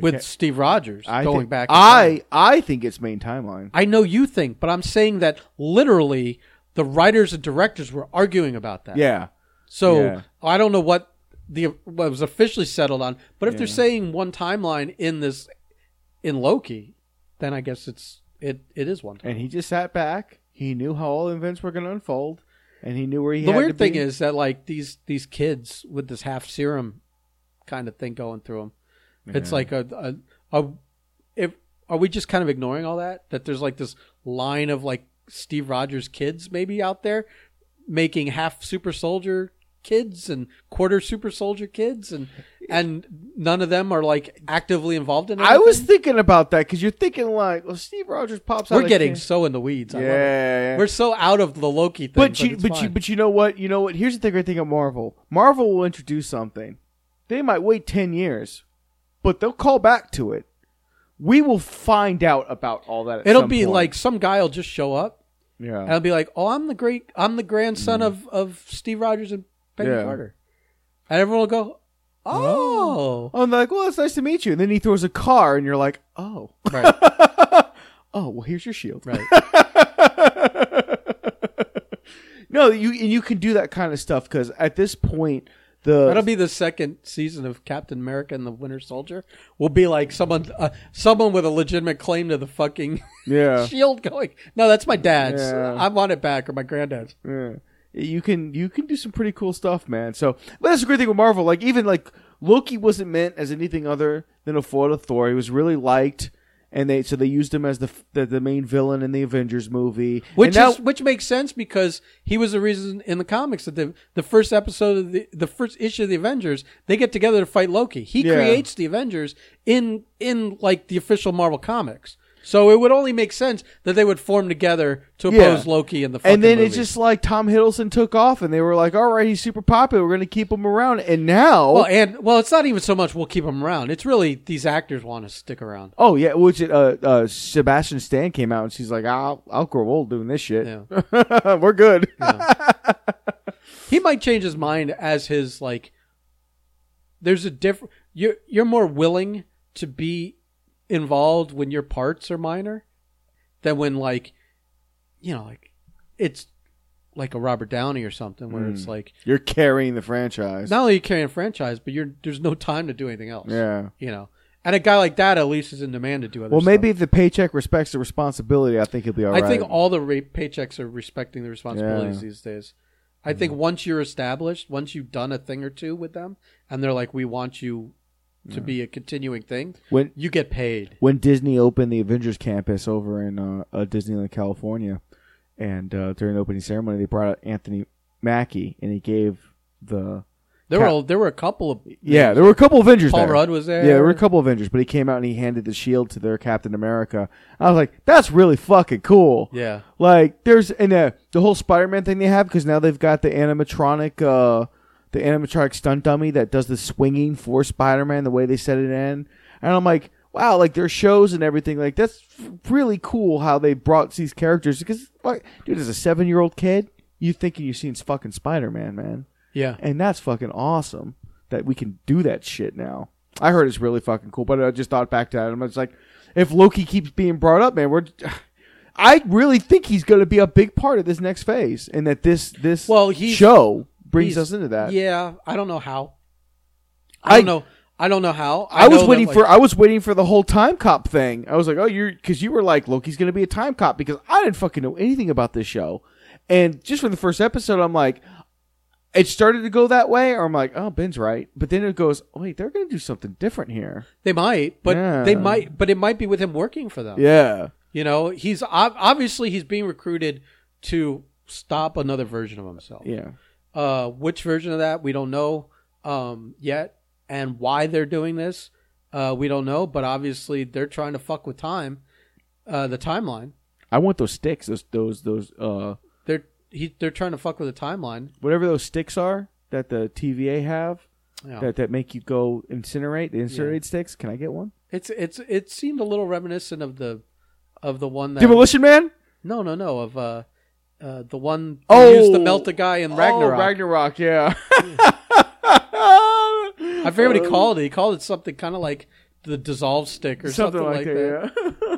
with ca- Steve Rogers I going think- back. I time. I think it's main timeline. I know you think, but I'm saying that literally the writers and directors were arguing about that. Yeah. So Yeah. I don't know what the what was officially settled on, but if they're saying one timeline in this in Loki, then I guess it's it it is one. Timeline. And he just sat back. He knew how all events were going to unfold, and he knew where he. the weird thing be. is that like these these kids with this half serum kind of thing going through them, it's like a, a a if are we just kind of ignoring all that? That there's like this line of like Steve Rogers kids maybe out there making half super soldier kids and quarter super soldier kids and and none of them are like actively involved in it. I was thinking about that because you're thinking like, well, Steve Rogers pops out. we're getting so in the weeds. I yeah, love it. yeah. We're so out of the Loki thing. but you, it's but you, but you know what? You know what? Here's the great thing of Marvel. Marvel will introduce something. They might wait ten years, but they'll call back to it. We will find out about all that. at It'll be point. like some guy will just show up yeah, And I'll be like, "Oh, I'm the great, I'm the grandson mm. of of Steve Rogers and Mm. Yeah. Carter," and everyone will go, Oh, I'm like, well, it's nice to meet you. And then he throws a car, and you're like, oh, right, [laughs] oh, well, here's your shield. right. [laughs] No, you and you can do that kind of stuff because at this point, the That'll be the second season of Captain America and the Winter Soldier. Will be like someone, uh, someone with a legitimate claim to the fucking yeah, [laughs] shield. Going, no, that's my dad's. Yeah. I want it back, or my granddad's. yeah. You can you can do some pretty cool stuff, man. So, but that's a great thing with Marvel. Like even like Loki wasn't meant as anything other than a foil to Thor. He was really liked, and they so they used him as the the, the main villain in the Avengers movie. Which now, is which makes sense because he was the reason in the comics that the the first episode of the the first issue of the Avengers they get together to fight Loki. He Yeah. creates the Avengers in in like the official Marvel comics. So it would only make sense that they would form together to Yeah. oppose Loki in the fucking and then movie. it's just like Tom Hiddleston took off, and they were like, "All right, he's super popular. We're going to keep him around." And now, well, and well, it's not even so much we'll keep them around. It's really these actors want to stick around. oh yeah, which uh, uh, Sebastian Stan came out, and she's like, "I'll I'll grow old doing this shit. Yeah. [laughs] we're good." [laughs] he might change his mind as his like there's a different you're you're more willing to be involved when your parts are minor than when like you know like it's like a Robert Downey or something where Hmm. it's like You're carrying the franchise. not only are you carrying a franchise but you're there's no time to do anything else Yeah. you know and a guy like that at least is in demand to do other Well, stuff. maybe if the paycheck respects the responsibility, I think he'll be all I right. think all the ra- paychecks are respecting the responsibilities Yeah. these days. I think once you're established, once you've done a thing or two with them, and they're like, "We want you to be a continuing thing," when you get paid. when Disney opened the Avengers campus over in uh, uh, Disneyland, California, and uh, during the opening ceremony, they brought out Anthony Mackie, and he gave the There Cap- were there were a couple of yeah. There were a couple of Avengers. Paul there. Rudd was there. Yeah, there were a couple of Avengers, but he came out and he handed the shield to their Captain America. I was like, that's really fucking cool. Yeah, Like, there's and uh, the whole Spider-Man thing they have because now they've got the animatronic, uh, the animatronic stunt dummy that does the swinging for Spider-Man the way they set it in, and I'm like, wow, like their shows and everything, like that's really cool how they brought these characters because, like, dude, as a seven-year-old kid, you thinking you've seen fucking Spider-Man, man, yeah. and that's fucking awesome that we can do that shit now. I heard it's really fucking cool, but I just thought back to that. and I was like, if Loki keeps being brought up, man, we're. [sighs] I really think he's going to be a big part of this next phase, and that this this Well, show brings He's- us into that. Yeah, I don't know how. I- I don't know. I don't know how. I, was know that, waiting like- for I was waiting for the whole time cop thing. I was like, oh, you're because you were like Loki's going to be a time cop because I didn't fucking know anything about this show, and just from the first episode, I'm like, it started to go that way, or I'm like, oh, Ben's right, but then it goes, oh, wait, they're going to do something different here. they might, but Yeah. they might, but it might be with him working for them. Yeah, You know, he's obviously he's being recruited to stop another version of himself. yeah. Uh, which version of that we don't know um, yet, and why they're doing this, uh, we don't know. But obviously they're trying to fuck with time, uh, the timeline. I want those sticks, those those those uh They're he, they're trying to fuck with the timeline. whatever those sticks are that the TVA have Yeah. that that make you go incinerate the incinerate sticks. Can I get one? It's it's it seemed a little reminiscent of the of the one that Demolition Man. no no no of uh, uh the one Oh, used to melt a guy in Ragnarok. Oh, Ragnarok, yeah. [laughs] I forget what he called it. He called it something kind of like the dissolve stick or something, like, that. yeah.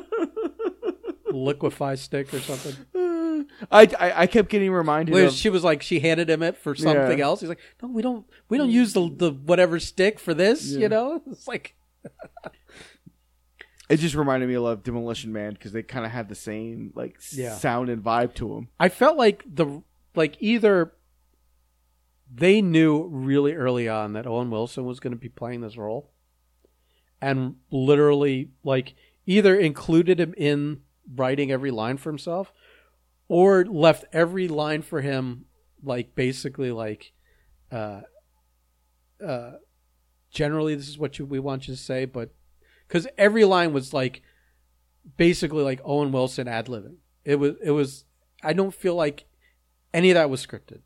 [laughs] Liquefy stick or something. I, I I kept getting reminded Where of she was like, she handed him it for something Yeah. else. He's like, no, we don't, we don't use the the whatever stick for this. Yeah. You know, [laughs] it's like, it just reminded me a lot of Demolition Man because they kind of had the same like Yeah. sound and vibe to them. I felt like the like either they knew really early on that Owen Wilson was going to be playing this role, and literally like either included him in writing every line for himself, or left every line for him like basically like, uh, uh, generally this is what you, we want you to say, but because every line was like basically like Owen Wilson ad libbing. It was it was I don't feel like any of that was scripted.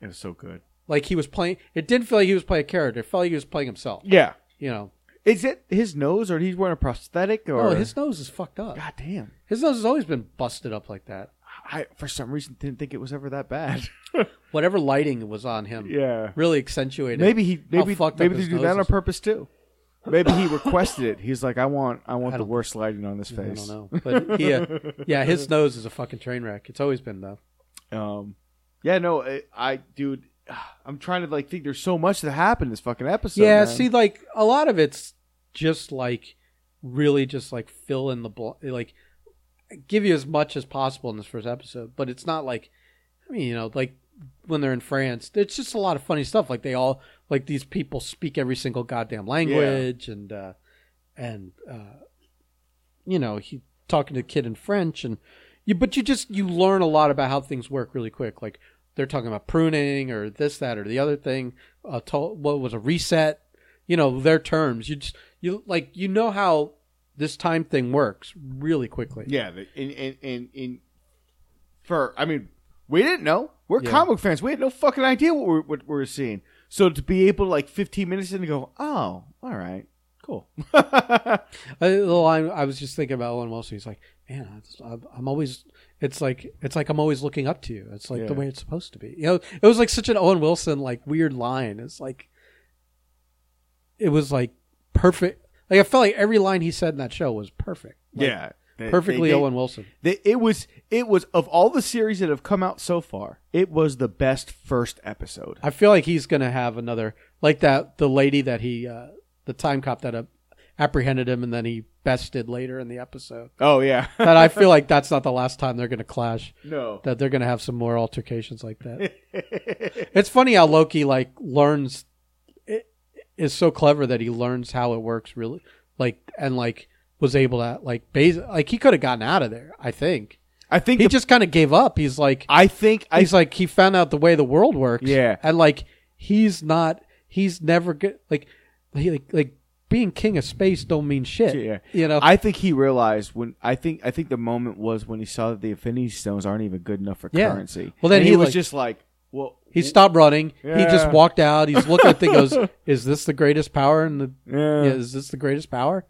It was so good. Like he was playing it didn't feel like he was playing a character. It felt like he was playing himself. Yeah. You know. Is it his nose or he's wearing a prosthetic or Oh, his nose is fucked up. God damn. His nose has always been busted up like that. I for some reason didn't think it was ever that bad. [laughs] Whatever lighting was on him yeah. really accentuated. Maybe he how maybe maybe they do that on purpose too. Maybe he requested it. He's like, I want I want I the worst lighting on this I face. don't know, but he, uh, [laughs] yeah, his nose is a fucking train wreck. It's always been though. Um, yeah, no, I, I dude, [sighs] I'm trying to like think. There's so much that happened in this fucking episode. yeah, man. see, like a lot of it's just like really just like fill in the bl- like give you as much as possible in this first episode, but it's not like I mean, you know, like when they're in France, it's just a lot of funny stuff. Like they all like these people speak every single goddamn language, and uh, and uh, you know, he talking to a kid in French, and you, but you just you learn a lot about how things work really quick. Like they're talking about pruning or this, that, or the other thing. Uh, to, what was a reset? You know, their terms. You just you like you know how this time thing works really quickly. yeah. the- In in in, in for I mean, we didn't know. We're Yeah. comic fans. We had no fucking idea what we're what we're seeing. So to be able to like 15 minutes in to go, oh, all right, cool. [laughs] [laughs] I, the line I was just thinking about Owen Wilson. He's like, man, I I'm, I'm always. It's like it's like I'm always looking up to you. It's like the Yeah. way it's supposed to be. You know, it was like such an Owen Wilson like weird line. It's like it was like perfect. Like I felt like every line he said in that show was perfect. Like, yeah, They- perfectly they- Owen Wilson. they- it was it was of all the series that have come out so far, it was the best first episode. I feel like he's gonna have another like that. The lady that he, uh, the time cop that uh, apprehended him and then he bested later in the episode. Oh yeah, [laughs] That I feel like that's not the last time they're gonna clash. no. that they're gonna have some more altercations like that. [laughs] it's funny how Loki like learns it is so clever that he learns how it works really like and like was able to like base like he could have gotten out of there. I think I think he the- just kind of gave up. He's like I think I he's like he found out the way the world works. Yeah. and like he's not he's never good like he like like being king of space don't mean shit. Yeah. you know. I think he realized when I think I think the moment was when he saw that the Infinity Stones aren't even good enough for Yeah. currency. Well, then And he, he was like- just like, well, He stopped running. He just walked out. He's looking at the. Goes, [laughs] is this the greatest power in the? yeah. Yeah, is this the greatest power?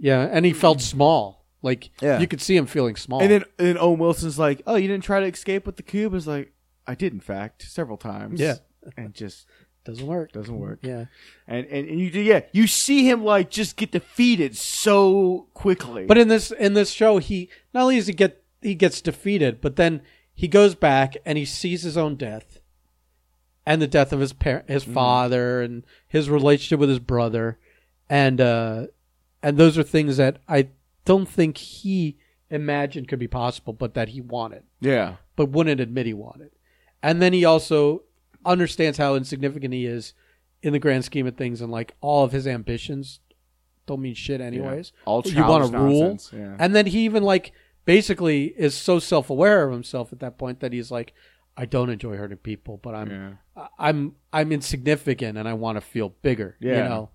Yeah, and he felt small. Like Yeah. you could see him feeling small. And then and then Owen Wilson's like, oh, you didn't try to escape with the cube? Is like, I did in fact several times. Yeah. and just doesn't work. doesn't work. Yeah, And and, and you do yeah, you see him like just get defeated so quickly. but in this in this show, he not only does he get he gets defeated, but then he goes back and he sees his own death, and the death of his par- his Mm-hmm. father, and his relationship with his brother, and uh, and those are things that I don't think he imagined could be possible, but that he wanted. yeah, but wouldn't admit he wanted. And then he also understands how insignificant he is in the grand scheme of things, and like all of his ambitions don't mean shit anyways. all you want to rule, yeah. and then he even like basically is so self aware of himself at that point that he's like, I don't enjoy hurting people, but I'm Yeah. I'm I'm insignificant, and I want to feel bigger. yeah. You know,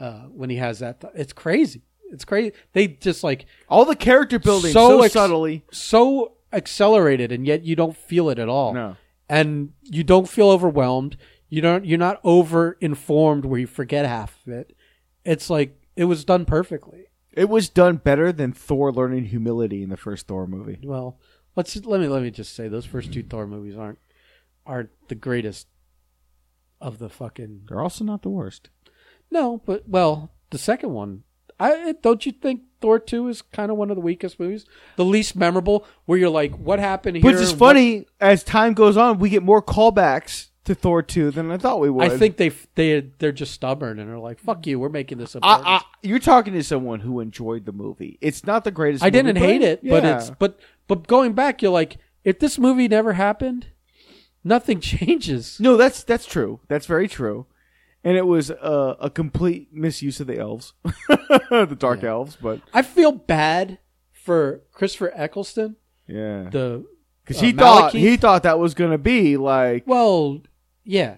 uh, when he has that, th- it's crazy. It's crazy. They just like all the character building So so, ex- subtly. so accelerated, and yet you don't feel it at all No, and you don't feel overwhelmed. You don't. You're not over informed where you forget half of it. It's like it was done perfectly. it was done better than Thor learning humility in the first Thor movie. Well, let's let me let me just say those first two Thor movies aren't aren't the greatest of the fucking They're also not the worst. No, but well, the second one. I don't you think Thor two is kind of one of the weakest movies, the least memorable, where you're like, what happened here? Which is What- funny. As time goes on, we get more callbacks to Thor two than I thought we would. I think they they they're just stubborn and are like, fuck you, we're making this I, important. I, you're talking to someone who enjoyed the movie. It's not the greatest. I movie, didn't hate it, but it's but but going back, you're like, if this movie never happened, nothing [laughs] changes. no. That's that's true. That's very true. And it was uh, a complete misuse of the elves, [laughs] the dark elves. But I feel bad for Christopher Eccleston, yeah, the because uh, he thought Malekith. he thought that was gonna be like well, yeah,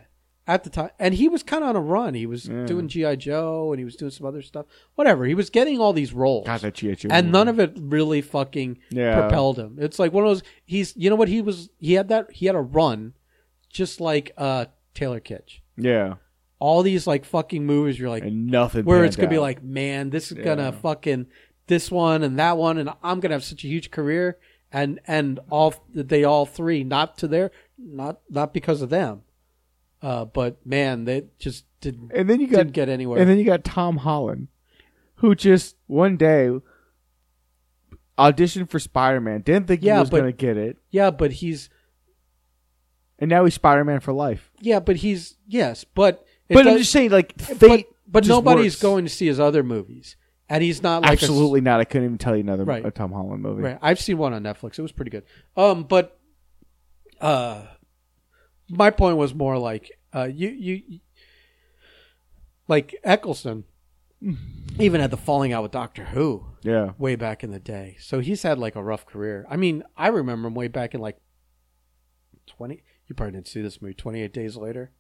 at the time, and he was kind of on a run. He was Yeah. doing GI Joe, and he was doing some other stuff. Whatever, he was getting all these roles. God that G.I. Joe and none of it really fucking Yeah. propelled him. It's like one of those. He's you know what he was. He had that. He had a run, just like uh Taylor Kitsch. yeah, All these like fucking movies. You're like, and nothing where it's gonna be like, man, this is Yeah. gonna fucking this one and that one, and I'm gonna have such a huge career, and and all they all three not to their not not because of them, uh, but man, they just didn't And then you got didn't get anywhere. and then you got Tom Holland, who just one day auditioned for Spider Man. Didn't think Yeah, he was but- gonna get it, yeah, but he's and now he's Spider Man for life. yeah, but he's yes, but it but I'm just saying, like but, fate. but just nobody's works. going to see his other movies, and he's not like a s- Absolutely not. I couldn't even tell you another Right. a Tom Holland movie. Right. I've seen one on Netflix. It was pretty good. Um, but uh, my point was more like uh, you you like Eccleston even had the falling out with Doctor Who Yeah. way back in the day. So he's had like a rough career. I mean, I remember him way back in like twenty. You probably didn't see this movie. Twenty eight days later.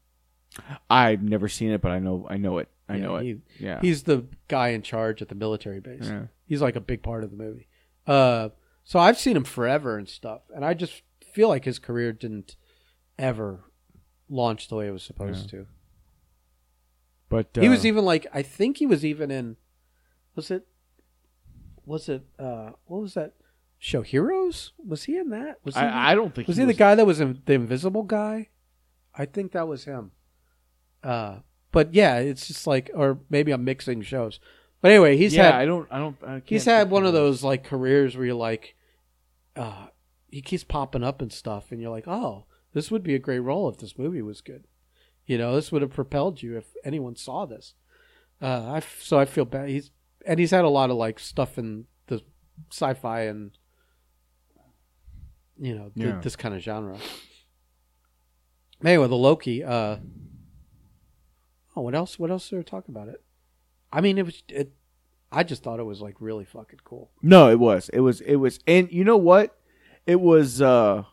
I've never seen it, but I know I know it. I know it. he- yeah. He's the guy in charge at the military base. Yeah. He's like a big part of the movie. Uh, so I've seen him forever and stuff, and I just feel like his career didn't ever launch the way it was supposed to. but uh, He was even like, I think he was even in, was it, was it, uh, what was that show? Heroes? Was he in that? Was he? I, I don't think was he he the guy that was in the Invisible Guy? I think that was him. Uh, but yeah, it's just like, or maybe I'm mixing shows. But anyway, he's yeah, had I don't. I don't. I he's had one of those like careers where you're like, uh, he keeps popping up and stuff, and you're like, oh, this would be a great role if this movie was good. You know, this would have propelled you if anyone saw this. Uh, I so I feel bad. He's and he's had a lot of like stuff in the sci-fi and you know th- Yeah. this kind of genre. Anyway, the Loki. Uh, oh, what else? What else did we talk about it? I mean, it was it. I just thought it was like really fucking cool. No, it was. It was. It was. And you know what? It was. uh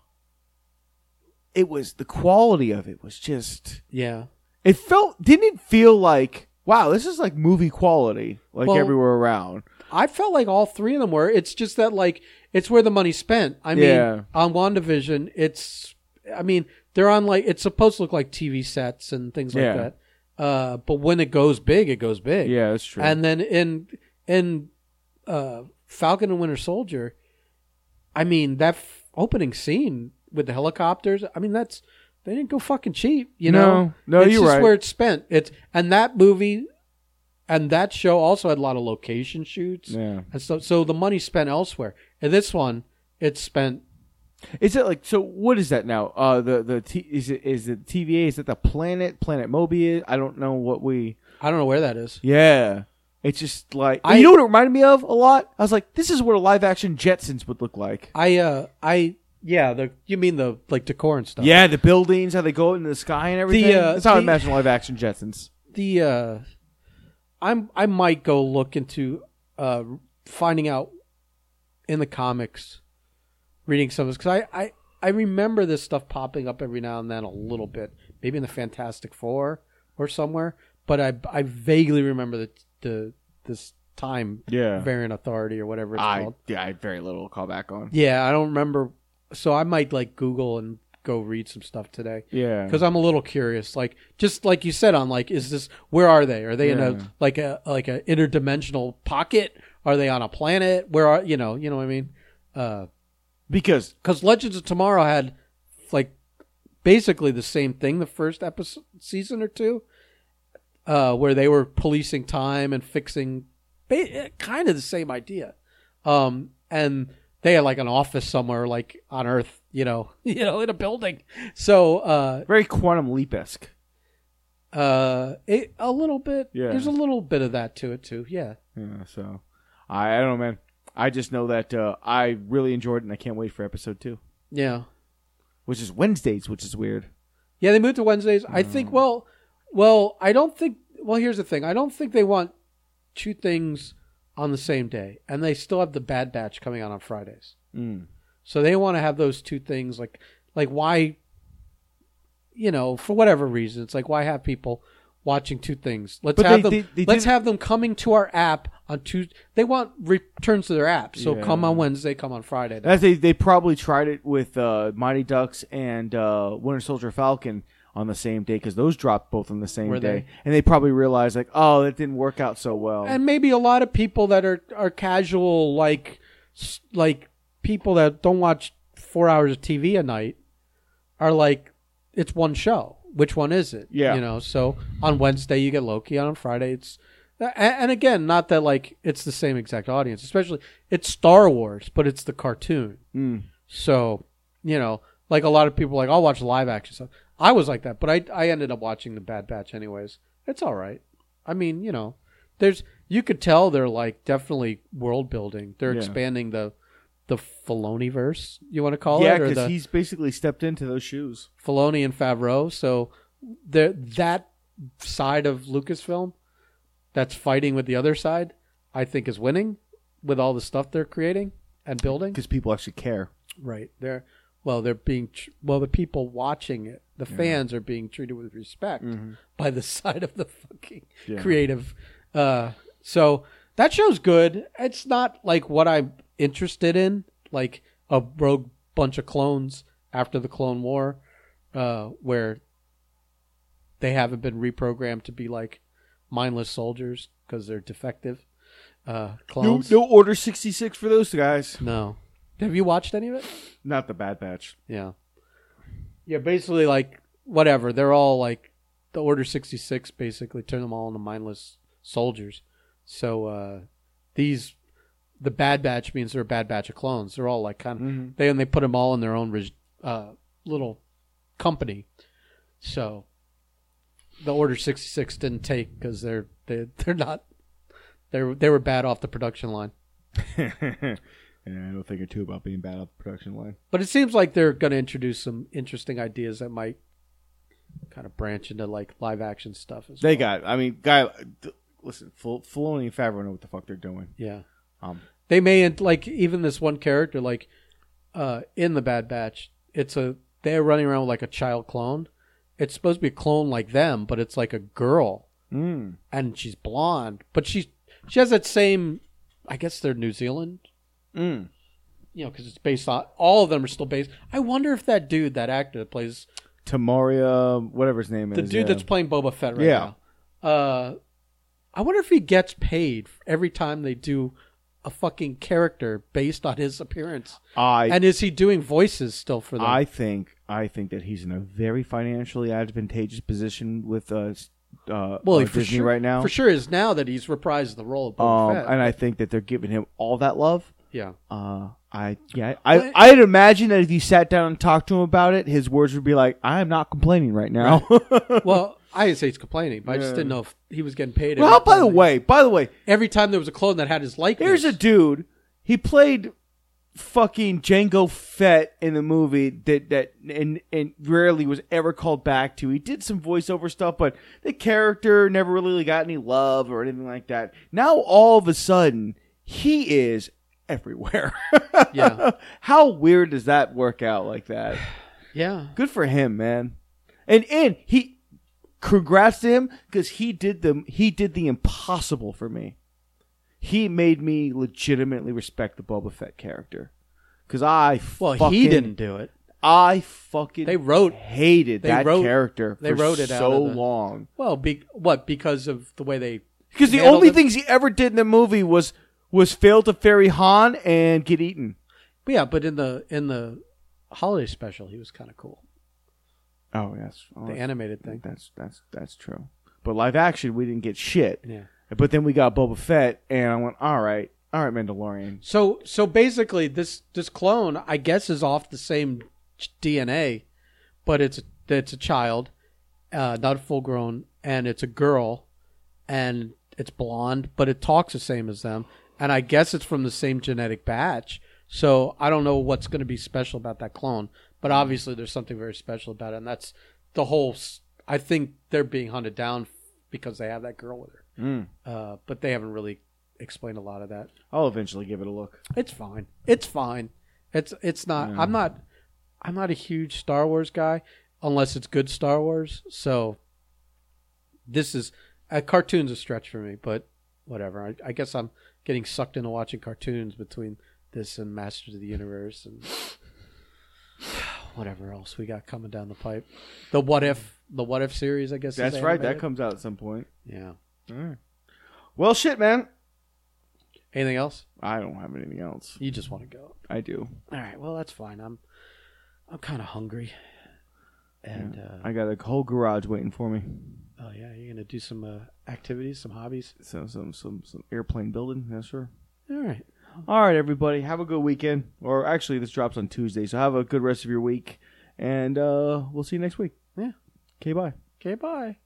It was the quality of it was just. Yeah, It felt. Didn't it feel like? Wow, this is like movie quality, like Well- everywhere around. I felt like all three of them were. It's just that like it's where the money's spent. I mean, Yeah. on WandaVision, it's. I mean, they're on like it's supposed to look like TV sets and things like Yeah. that. Uh, but when it goes big, it goes big. Yeah, that's true. And then in in uh, Falcon and Winter Soldier, I mean that f- opening scene with the helicopters. I mean that's they didn't go fucking cheap. You No. know, No, it's you're just right. where it's spent. It's and that movie and that show also had a lot of location shoots yeah. and so so the money spent elsewhere. In this one, it's spent. Is it like so? What is that now? Uh, the the t- is it is it TVA? Is it the planet Planet Mobius? I don't know what we. I don't know where that is. Yeah, it's just like I- you know what it reminded me of a lot. I was like, this is what a live action Jetsons would look like. I uh I yeah the you mean the like decor and stuff. Yeah, the buildings, how they go into the sky and everything. uh, That's how I imagine live action Jetsons. the uh I'm I might go look into uh finding out in the comics reading some of this because I, I I remember this stuff popping up every now and then a little bit maybe in the Fantastic Four or somewhere but I I vaguely remember the the this time Yeah, variant authority or whatever it's I called yeah, I had very little to call back on. yeah I don't remember so I might like Google and go read some stuff today Yeah, because I'm a little curious. Like just like you said, on like, is this where are they? Are they in a like a like a interdimensional pocket? Are they on a planet? Where are you know you know what I mean? Uh, Because because Legends of Tomorrow had like basically the same thing the first episode season or two, uh, where they were policing time and fixing ba- kind of the same idea, um, and they had like an office somewhere like on Earth, you know, [laughs] you know, in a building. So uh, very quantum leap esque. Uh, it, a little bit. Yeah. There's a little bit of that to it too. Yeah. Yeah, so I I don't know, man. I just know that uh, I really enjoyed it, and I can't wait for episode two, Yeah. which is Wednesdays, which is weird. Yeah. They moved to Wednesdays. I think. Well, well, I don't think. Well, here's the thing. I don't think they want two things on the same day, and they still have the Bad Batch coming out on Fridays. Mm. So they want to have those two things. Like, like why? You know, for whatever reason, it's like why have people watching two things? Let's But have they- them. they- they let's did- have them coming to our app on Tuesday. They want returns to their app. So Yeah. come on Wednesday, come on Friday. As they they probably tried it with uh, Mighty Ducks and uh, Winter Soldier Falcon on the same day because those dropped both on the same Were day, they? and they probably realized like, oh, that didn't work out so well. and maybe a lot of people that are are casual like s- like people that don't watch four hours of TV a night are like, it's one show. Which one is it? Yeah. You know, so on Wednesday you get Loki, on Friday it's. a- And again, not that like it's the same exact audience, especially it's Star Wars, but it's the cartoon. Mm. So, you know, like a lot of people like, I'll watch live action stuff. I was like that, but I I ended up watching the Bad Batch anyways. It's all right. I mean, you know, there's you could tell they're like definitely world building. They're Yeah. expanding the the Filoni verse, you want to call Yeah, it, Yeah, because he's basically stepped into those shoes. Filoni and Favreau. So there that side of Lucasfilm that's fighting with the other side, I think is winning with all the stuff they're creating and building. Because people actually care. Right. They're well, they're being tr- well. The people watching it, the fans, are being treated with respect by the [laughs] side of the fucking Yeah. creative. Uh, so that show's good. It's not like what I'm interested in, like a rogue bunch of clones after the Clone War, uh, where they haven't been reprogrammed to be like mindless soldiers because they're defective uh, No, clones. no Order 66 for those guys. no. Have you watched any of it? Not the Bad Batch. Yeah. Yeah, basically like whatever. They're all like the Order 66 basically turn them all into mindless soldiers. So uh these the bad batch means they're a bad batch of clones. They're all like kind of Mhm. they and they put them all in their own uh little company. So the Order 66 didn't take cuz they're they [laughs] they're not they they were bad off the production line. [laughs] yeah, I don't think too about being bad off the production line. But it seems like they're going to introduce some interesting ideas that might kind of branch into like live action stuff as They well. got, I mean, guy, listen, Fil- Filoni and Favreau know what the fuck they're doing. yeah. Um, They may like even this one character like uh in the Bad Batch. It's a they're running around with like a child clone. It's supposed to be a clone like them, but it's like a girl mm, and she's blonde, but she she has that same. I guess they're New Zealand. mm. You know, because it's based on all of them are still based. I wonder if that dude, that actor that plays Temuera, whatever his name the is. The dude yeah. that's playing Boba Fett right Yeah. now. Uh, I wonder if he gets paid every time they do a fucking character based on his appearance. I, and is he doing voices still for them? I think, I think that he's in a very financially advantageous position with uh, uh, well, uh, Disney sure, right now. for sure is now that he's reprised the role of Boba Um, Fett. and I think that they're giving him all that love. Yeah, Uh, I yeah, I Well, I'd imagine that if you sat down and talked to him about it, his words would be like, "I am not complaining right now." [laughs] well, I didn't say he's complaining, but I just Yeah. didn't know if he was getting paid. well, every by the time way, by the way, every time there was a clone that had his likeness. here's a dude. He played fucking Jango Fett in the movie that that and and rarely was ever called back to. He did some voiceover stuff, but the character never really got any love or anything like that. Now all of a sudden, he is everywhere. [laughs] Yeah. How weird does that work out like that? [sighs] yeah. Good for him, man. And and he congrats to him because he did the he did the impossible for me. He made me legitimately respect the Boba Fett character. Cause I Well, fucking, he didn't do it. I fucking They wrote- hated they that wrote- character. they for wrote it out so the- long. Well, be, what because of the way they Because the only it? things he ever did in the movie was was fail to ferry Han and get eaten. But yeah, but in the in the holiday special, he was kind of cool. Oh yes, oh, The animated thing. That's that's that's true. But live action, we didn't get shit. Yeah. But then we got Boba Fett, and I went, all right, all right, Mandalorian. So so basically, this this clone, I guess, is off the same DNA, but it's a it's a child, uh, not full grown, and it's a girl, and it's blonde, but it talks the same as them, and I guess it's from the same genetic batch. So I don't know what's going to be special about that clone, but obviously there's something very special about it, and that's the whole. I think they're being hunted down because they have that girl with her, Mm. uh, but they haven't really explained a lot of that. I'll eventually give it a look. It's fine. It's fine. It's it's not. Yeah. I'm not. I'm not a huge Star Wars guy unless it's good Star Wars. So this is a cartoon's a stretch for me, but whatever. I, I guess I'm getting sucked into watching cartoons between this and Masters of the Universe and [sighs] whatever else we got coming down the pipe. The what if the what if series, I guess. is That's right. That comes out at some point. Yeah. All right. Well, shit, man. Anything else? I don't have anything else. You just want to go. I do. All right. Well, that's fine. I'm I'm kind of hungry. And uh, I got a whole garage waiting for me. Oh yeah, you're gonna do some uh, activities, some hobbies. So some some some airplane building. Yes, sir. All right. All right, everybody. Have a good weekend. Or actually, this drops on Tuesday, so have a good rest of your week. And uh, we'll see you next week. Yeah. Okay, bye. Okay. Bye.